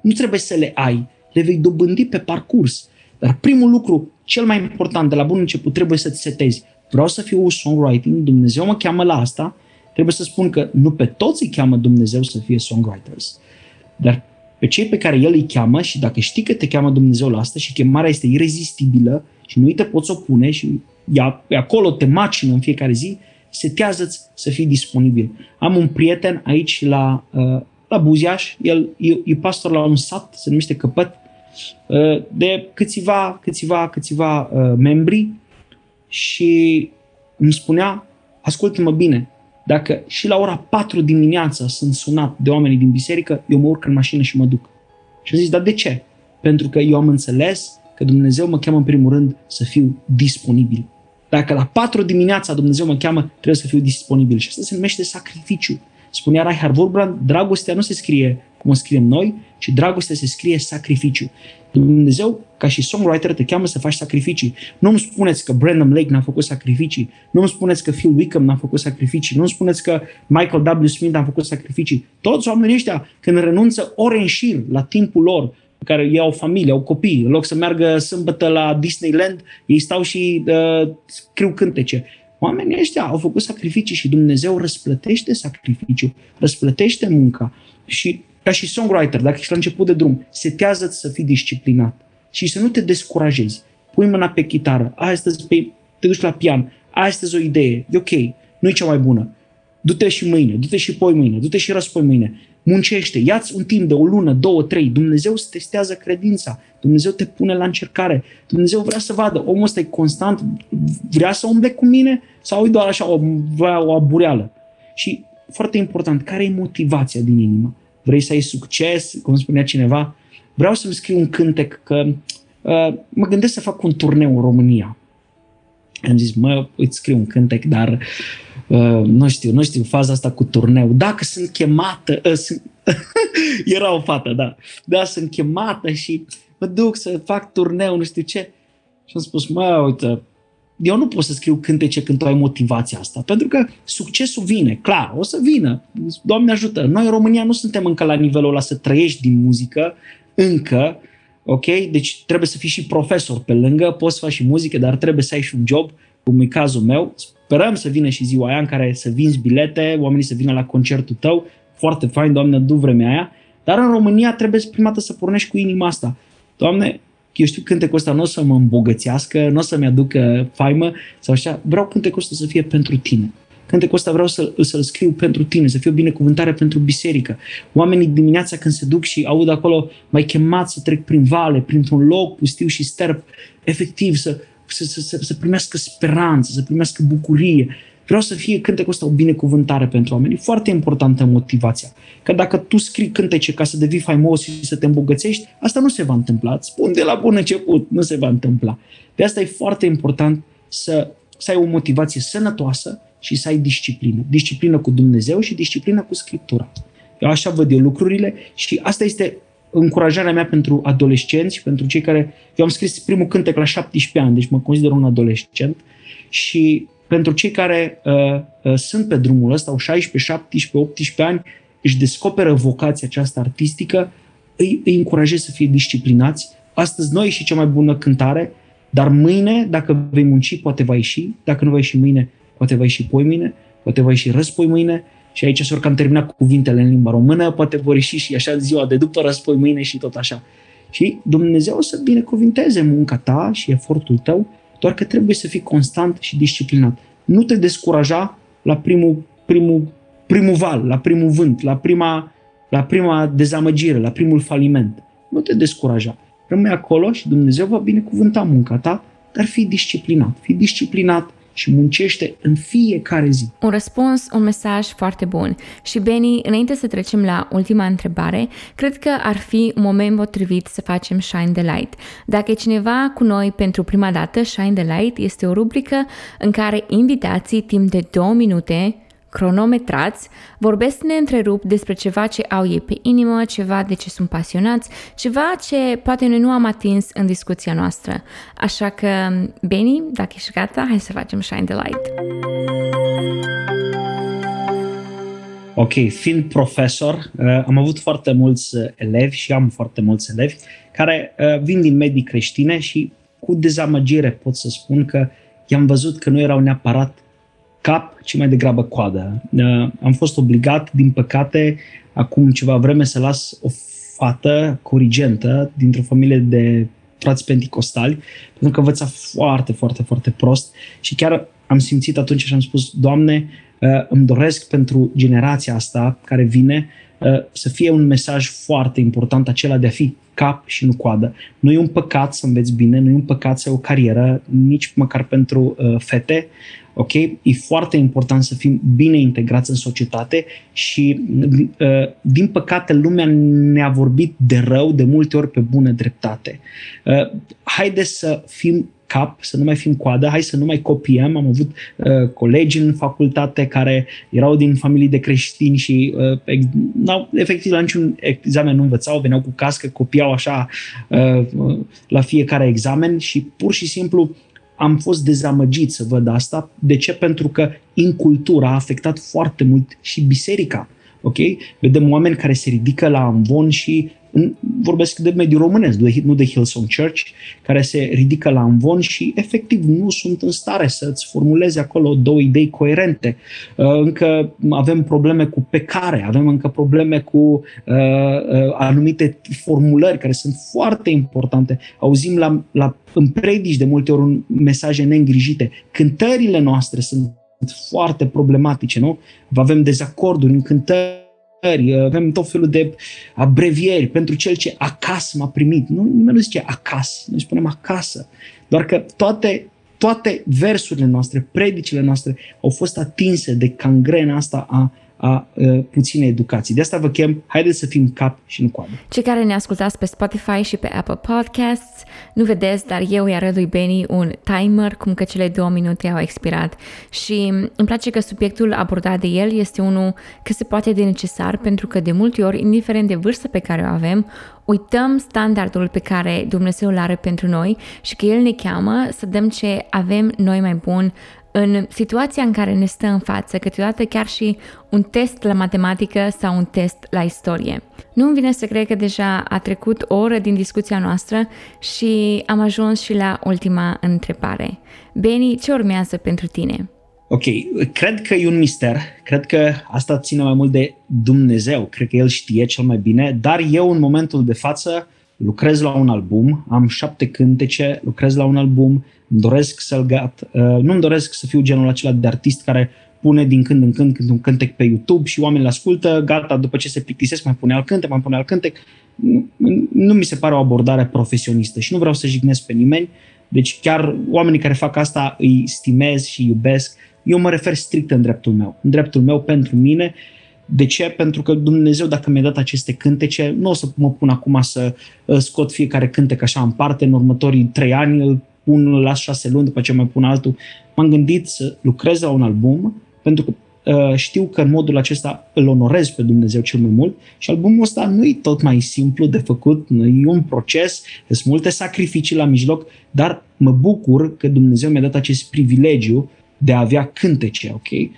nu trebuie să le ai, le vei dobândi pe parcurs. Dar primul lucru, cel mai important de la bun început, trebuie să-ți setezi vreau să fiu songwriting, Dumnezeu mă cheamă la asta, trebuie să spun că nu pe toți îi cheamă Dumnezeu să fie songwriters, dar pe cei pe care El îi cheamă și dacă știi că te cheamă Dumnezeu la asta și chemarea este irezistibilă și nu te poți opune și ea, acolo te macină în fiecare zi, setează-ți să fii disponibil. Am un prieten aici la, uh, la Buziaș, el e, e pastor la un sat, se numește Căpăt, uh, de câțiva, câțiva, câțiva uh, membri și îmi spunea, ascultă-mă bine, dacă și la ora 4 dimineața sunt sunat de oamenii din biserică, eu mă urc în mașină și mă duc. Și am zis, dar de ce? Pentru că eu am înțeles că Dumnezeu mă cheamă în primul rând să fiu disponibil. Dacă la 4 dimineața Dumnezeu mă cheamă, trebuie să fiu disponibil. Și asta se numește sacrificiu. Spunea Reinhard Wolbrand, dragostea nu se scrie cum o scriem noi, ci dragoste se scrie sacrificiu. Dumnezeu, ca și songwriter, te cheamă să faci sacrificii. Nu îmi spuneți că Brandon Lake n-a făcut sacrificii. Nu îmi spuneți că Phil Wickham n-a făcut sacrificii. Nu îmi spuneți că Michael W. Smith n-a făcut sacrificii. Toți oamenii ăștia, când renunță ore în șir la timpul lor, care ei au familie, au copii, în loc să meargă sâmbătă la Disneyland, ei stau și uh, scriu cântece. Oamenii ăștia au făcut sacrificii și Dumnezeu răsplătește sacrificiul, răsplătește munca. Și ca și songwriter, dacă ești la început de drum, setează să fii disciplinat și să nu te descurajezi. Pui mâna pe chitară, astăzi pe, te duci la pian, astăzi o idee, e ok, nu e cea mai bună. Du-te și mâine, du-te și poi mâine, du-te și răspoi mâine. Muncește, ia-ți un timp de o lună, două, trei. Dumnezeu îți testează credința. Dumnezeu te pune la încercare. Dumnezeu vrea să vadă, omul ăsta e constant, vrea să umble cu mine sau e doar așa o, o abureală. Și foarte important, care e motivația din inimă? Vrei să ai succes, cum spunea cineva? Vreau să-mi scriu un cântec că uh, mă gândesc să fac un turneu în România. Am zis, mă, îți scriu un cântec, dar uh, nu știu, nu știu faza asta cu turneu. Dacă sunt chemată, uh, sunt... <laughs> era o fată, da. Da, sunt chemată și mă duc să fac turneu, nu știu ce. Și am spus, mă, uite, eu nu pot să scriu cântece când tu ai motivația asta, pentru că succesul vine, clar, o să vină, Doamne ajută. Noi în România nu suntem încă la nivelul ăla să trăiești din muzică, încă, ok? Deci trebuie să fii și profesor pe lângă, poți să faci și muzică, dar trebuie să ai și un job, cum e cazul meu. Sperăm să vină și ziua aia în care să vinzi bilete, oamenii să vină la concertul tău, foarte fain, Doamne, du vremea aia, dar în România trebuie prima dată să pornești cu inima asta. Doamne, eu știu cântecul ăsta nu o să mă îmbogățească, nu o să-mi aducă faimă sau așa, vreau cântecul ăsta să fie pentru tine. Cântecul ăsta vreau să, să-l scriu pentru tine, să fie o binecuvântare pentru biserică. Oamenii dimineața când se duc și aud acolo, mai chemat să trec prin vale, printr-un loc pustiu și sterp, efectiv să, să, să, să, să primească speranță, să primească bucurie, Vreau să fie cântecul ăsta o binecuvântare pentru oameni. E foarte importantă motivația. Că dacă tu scrii cântece ca să devii faimos și să te îmbogățești, asta nu se va întâmpla. Îți spun de la bun început, nu se va întâmpla. De asta e foarte important să, să ai o motivație sănătoasă și să ai disciplină. Disciplină cu Dumnezeu și disciplină cu Scriptura. Eu așa văd eu lucrurile și asta este încurajarea mea pentru adolescenți, pentru cei care... Eu am scris primul cântec la 17 ani, deci mă consider un adolescent și pentru cei care uh, uh, sunt pe drumul ăsta, au 16, 17, 18 ani, își descoperă vocația aceasta artistică, îi, îi încurajez să fie disciplinați. Astăzi noi și cea mai bună cântare, dar mâine, dacă vei munci, poate va ieși, dacă nu va ieși mâine, poate va ieși poi mâine, poate va ieși răspoi mâine, și aici s-or că am terminat cuvintele în limba română, poate vor ieși și așa ziua de după răspoi mâine și tot așa. Și Dumnezeu o să binecuvinteze munca ta și efortul tău doar că trebuie să fii constant și disciplinat. Nu te descuraja la primul, primul, primul val, la primul vânt, la prima, la prima dezamăgire, la primul faliment. Nu te descuraja. Rămâi acolo și Dumnezeu va binecuvânta munca ta, dar fii disciplinat. Fii disciplinat și muncește în fiecare zi. Un răspuns, un mesaj foarte bun. Și Beni, înainte să trecem la ultima întrebare, cred că ar fi un moment potrivit să facem Shine the Light. Dacă e cineva cu noi pentru prima dată, Shine the Light este o rubrică în care invitații timp de două minute cronometrați, vorbesc neîntrerupt despre ceva ce au ei pe inimă, ceva de ce sunt pasionați, ceva ce poate noi nu am atins în discuția noastră. Așa că, Beni, dacă ești gata, hai să facem Shine the Light. Ok, fiind profesor, uh, am avut foarte mulți uh, elevi și am foarte mulți elevi care uh, vin din medii creștine și cu dezamăgire pot să spun că i-am văzut că nu erau neapărat cap, ci mai degrabă coadă. Uh, am fost obligat, din păcate, acum ceva vreme să las o fată corigentă dintr-o familie de frați penticostali, pentru că învăța foarte, foarte, foarte prost și chiar am simțit atunci și am spus, Doamne, uh, îmi doresc pentru generația asta care vine uh, să fie un mesaj foarte important acela de a fi cap și nu coadă. Nu e un păcat să înveți bine, nu e un păcat să ai o carieră, nici măcar pentru uh, fete, ok? E foarte important să fim bine integrați în societate și, uh, din păcate, lumea ne-a vorbit de rău de multe ori pe bună dreptate. Uh, haide să fim cap, să nu mai fim coadă, hai să nu mai copiem. Am avut uh, colegi în facultate care erau din familii de creștini și uh, n-au, efectiv la niciun examen nu învățau, veneau cu cască, copiau așa uh, la fiecare examen și pur și simplu am fost dezamăgit să văd asta. De ce? Pentru că în cultura a afectat foarte mult și biserica. Ok? Vedem oameni care se ridică la amvon și vorbesc de mediul românesc, nu de Hillsong Church, care se ridică la învon și efectiv nu sunt în stare să-ți formuleze acolo două idei coerente. Uh, încă avem probleme cu pecare, avem încă probleme cu uh, uh, anumite formulări care sunt foarte importante. Auzim la, la, în predici de multe ori mesaje neîngrijite. Cântările noastre sunt foarte problematice, nu? Avem dezacorduri în cântări avem tot felul de abrevieri pentru cel ce acasă m-a primit. Nu, nimeni nu zice acasă, noi spunem acasă. Doar că toate, toate versurile noastre, predicile noastre au fost atinse de cangrena asta a a uh, puține educații. De asta vă chem, haideți să fim cap și nu coadă. Cei care ne ascultați pe Spotify și pe Apple Podcasts, nu vedeți, dar eu i arăt lui Benny un timer, cum că cele două minute au expirat. Și îmi place că subiectul abordat de el este unul că se poate de necesar, pentru că de multe ori, indiferent de vârstă pe care o avem, uităm standardul pe care Dumnezeu îl are pentru noi și că El ne cheamă să dăm ce avem noi mai bun în situația în care ne stă în față, câteodată chiar și un test la matematică sau un test la istorie. Nu îmi vine să cred că deja a trecut o oră din discuția noastră și am ajuns și la ultima întrebare. Beni, ce urmează pentru tine? Ok, cred că e un mister, cred că asta ține mai mult de Dumnezeu, cred că El știe cel mai bine, dar eu în momentul de față lucrez la un album, am șapte cântece, lucrez la un album, îmi doresc să-l gat, uh, nu îmi doresc să fiu genul acela de artist care pune din când în când, când un cântec pe YouTube și oamenii îl ascultă, gata, după ce se plictisesc mai pune alt cântec, mai pune alt cântec. Nu, nu mi se pare o abordare profesionistă și nu vreau să jignesc pe nimeni, deci chiar oamenii care fac asta îi stimez și iubesc. Eu mă refer strict în dreptul meu, în dreptul meu pentru mine. De ce? Pentru că Dumnezeu, dacă mi-a dat aceste cântece, nu o să mă pun acum să uh, scot fiecare cântec așa în parte, în următorii trei ani, pun, îl las șase luni, după ce mai pun altul. M-am gândit să lucrez la un album, pentru că uh, știu că în modul acesta îl onorez pe Dumnezeu cel mai mult și albumul ăsta nu e tot mai simplu de făcut, nu e un proces, sunt multe sacrificii la mijloc, dar mă bucur că Dumnezeu mi-a dat acest privilegiu de a avea cântece, ok?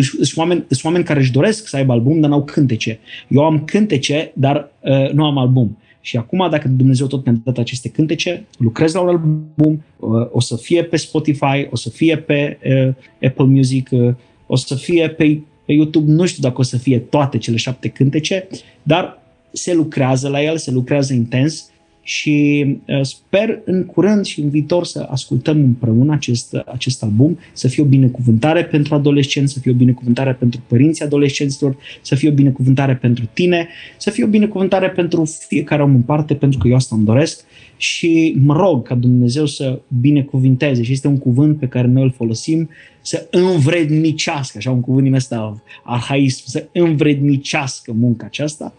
Sunt oameni, sunt oameni care își doresc să aibă album, dar n-au cântece. Eu am cântece, dar uh, nu am album. Și acum, dacă Dumnezeu tot mi-a dat aceste cântece, lucrez la un album, uh, o să fie pe Spotify, o să fie pe uh, Apple Music, uh, o să fie pe, pe YouTube, nu știu dacă o să fie toate cele șapte cântece, dar se lucrează la el, se lucrează intens și uh, sper în curând și în viitor să ascultăm împreună acest, acest album, să fie o binecuvântare pentru adolescenți, să fie o binecuvântare pentru părinții adolescenților, să fie o binecuvântare pentru tine, să fie o binecuvântare pentru fiecare om în parte, pentru că eu asta îmi doresc. Și mă rog ca Dumnezeu să binecuvinteze și este un cuvânt pe care noi îl folosim, să învrednicească, așa un cuvânt din ăsta arhaism, să învrednicească munca aceasta.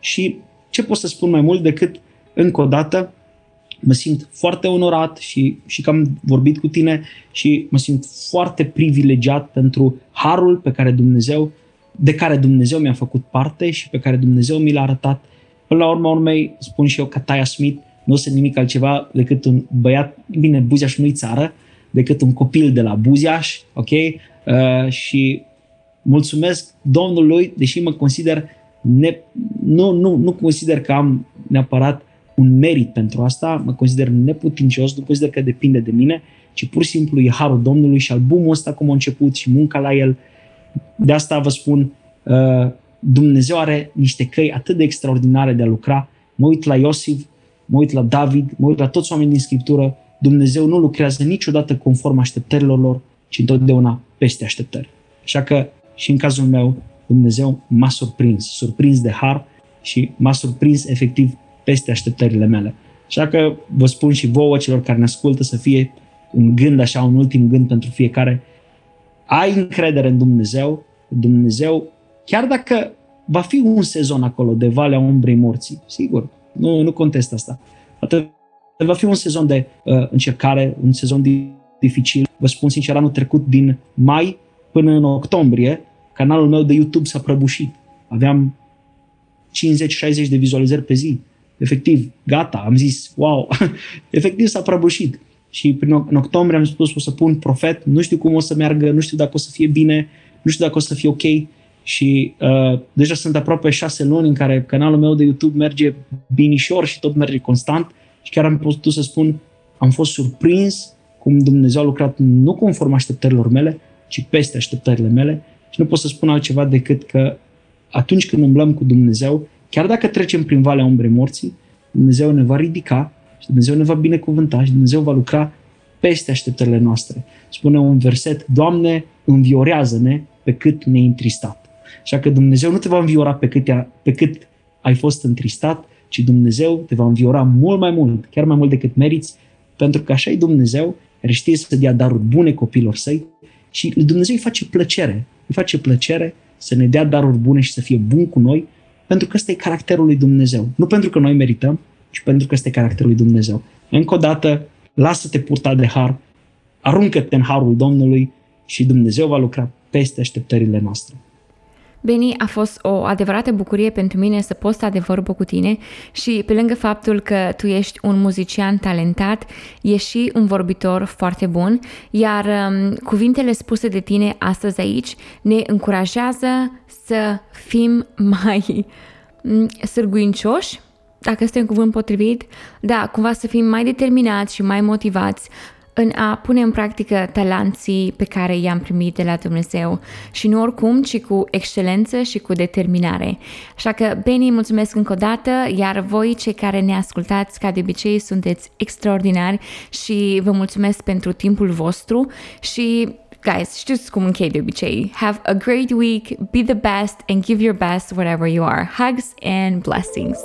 Și ce pot să spun mai mult decât încă o dată, mă simt foarte onorat și, și că am vorbit cu tine și mă simt foarte privilegiat pentru harul pe care Dumnezeu, de care Dumnezeu mi-a făcut parte și pe care Dumnezeu mi l-a arătat. Până la urma urmei, spun și eu că Taia Smith nu sunt nimic altceva decât un băiat, bine, Buziaș nu-i țară, decât un copil de la Buziaș, ok? Uh, și mulțumesc Domnului, deși mă consider, ne, nu, nu, nu consider că am neapărat un merit pentru asta, mă consider neputincios, nu consider că depinde de mine, ci pur și simplu e harul Domnului și albumul ăsta cum a început și munca la el. De asta vă spun, uh, Dumnezeu are niște căi atât de extraordinare de a lucra. Mă uit la Iosif, mă uit la David, mă uit la toți oamenii din Scriptură. Dumnezeu nu lucrează niciodată conform așteptărilor lor, ci întotdeauna peste așteptări. Așa că și în cazul meu, Dumnezeu m-a surprins, surprins de har și m-a surprins efectiv peste așteptările mele. Așa că vă spun și vouă, celor care ne ascultă, să fie un gând așa, un ultim gând pentru fiecare. Ai încredere în Dumnezeu, Dumnezeu, chiar dacă va fi un sezon acolo de Valea Umbrei Morții, sigur, nu, nu contest asta. Atât Va fi un sezon de uh, încercare, un sezon dificil. Vă spun sincer, anul trecut, din mai până în octombrie, canalul meu de YouTube s-a prăbușit. Aveam 50-60 de vizualizări pe zi. Efectiv, gata, am zis, wow, <laughs> efectiv s-a prăbușit. Și prin, în octombrie am spus, o să pun profet, nu știu cum o să meargă, nu știu dacă o să fie bine, nu știu dacă o să fie ok. Și uh, deja sunt aproape șase luni în care canalul meu de YouTube merge binișor și tot merge constant. Și chiar am putut să spun, am fost surprins cum Dumnezeu a lucrat nu conform așteptărilor mele, ci peste așteptările mele. Și nu pot să spun altceva decât că atunci când umblăm cu Dumnezeu, chiar dacă trecem prin valea umbrei morții, Dumnezeu ne va ridica și Dumnezeu ne va binecuvânta și Dumnezeu va lucra peste așteptările noastre. Spune un verset, Doamne, înviorează-ne pe cât ne-ai întristat. Așa că Dumnezeu nu te va înviora pe cât, pe cât ai fost întristat, ci Dumnezeu te va înviora mult mai mult, chiar mai mult decât meriți, pentru că așa e Dumnezeu, care știe să dea daruri bune copilor săi și Dumnezeu îi face plăcere. Îi face plăcere să ne dea daruri bune și să fie bun cu noi, pentru că ăsta e caracterul lui Dumnezeu. Nu pentru că noi merităm, ci pentru că ăsta e caracterul lui Dumnezeu. Încă o dată, lasă-te purta de har, aruncă-te în harul Domnului și Dumnezeu va lucra peste așteptările noastre. Beni, a fost o adevărată bucurie pentru mine să post sta de vorbă cu tine și pe lângă faptul că tu ești un muzician talentat, ești și un vorbitor foarte bun, iar um, cuvintele spuse de tine astăzi aici ne încurajează să fim <laughs> mai um, sârguincioși, dacă este un cuvânt potrivit, da, cumva să fim mai determinați și mai motivați în a pune în practică talanții pe care i-am primit de la Dumnezeu și nu oricum, ci cu excelență și cu determinare. Așa că, Beni, mulțumesc încă o dată, iar voi, cei care ne ascultați, ca de obicei, sunteți extraordinari și vă mulțumesc pentru timpul vostru și guys, știți cum închei de obicei. Have a great week, be the best and give your best wherever you are. Hugs and blessings.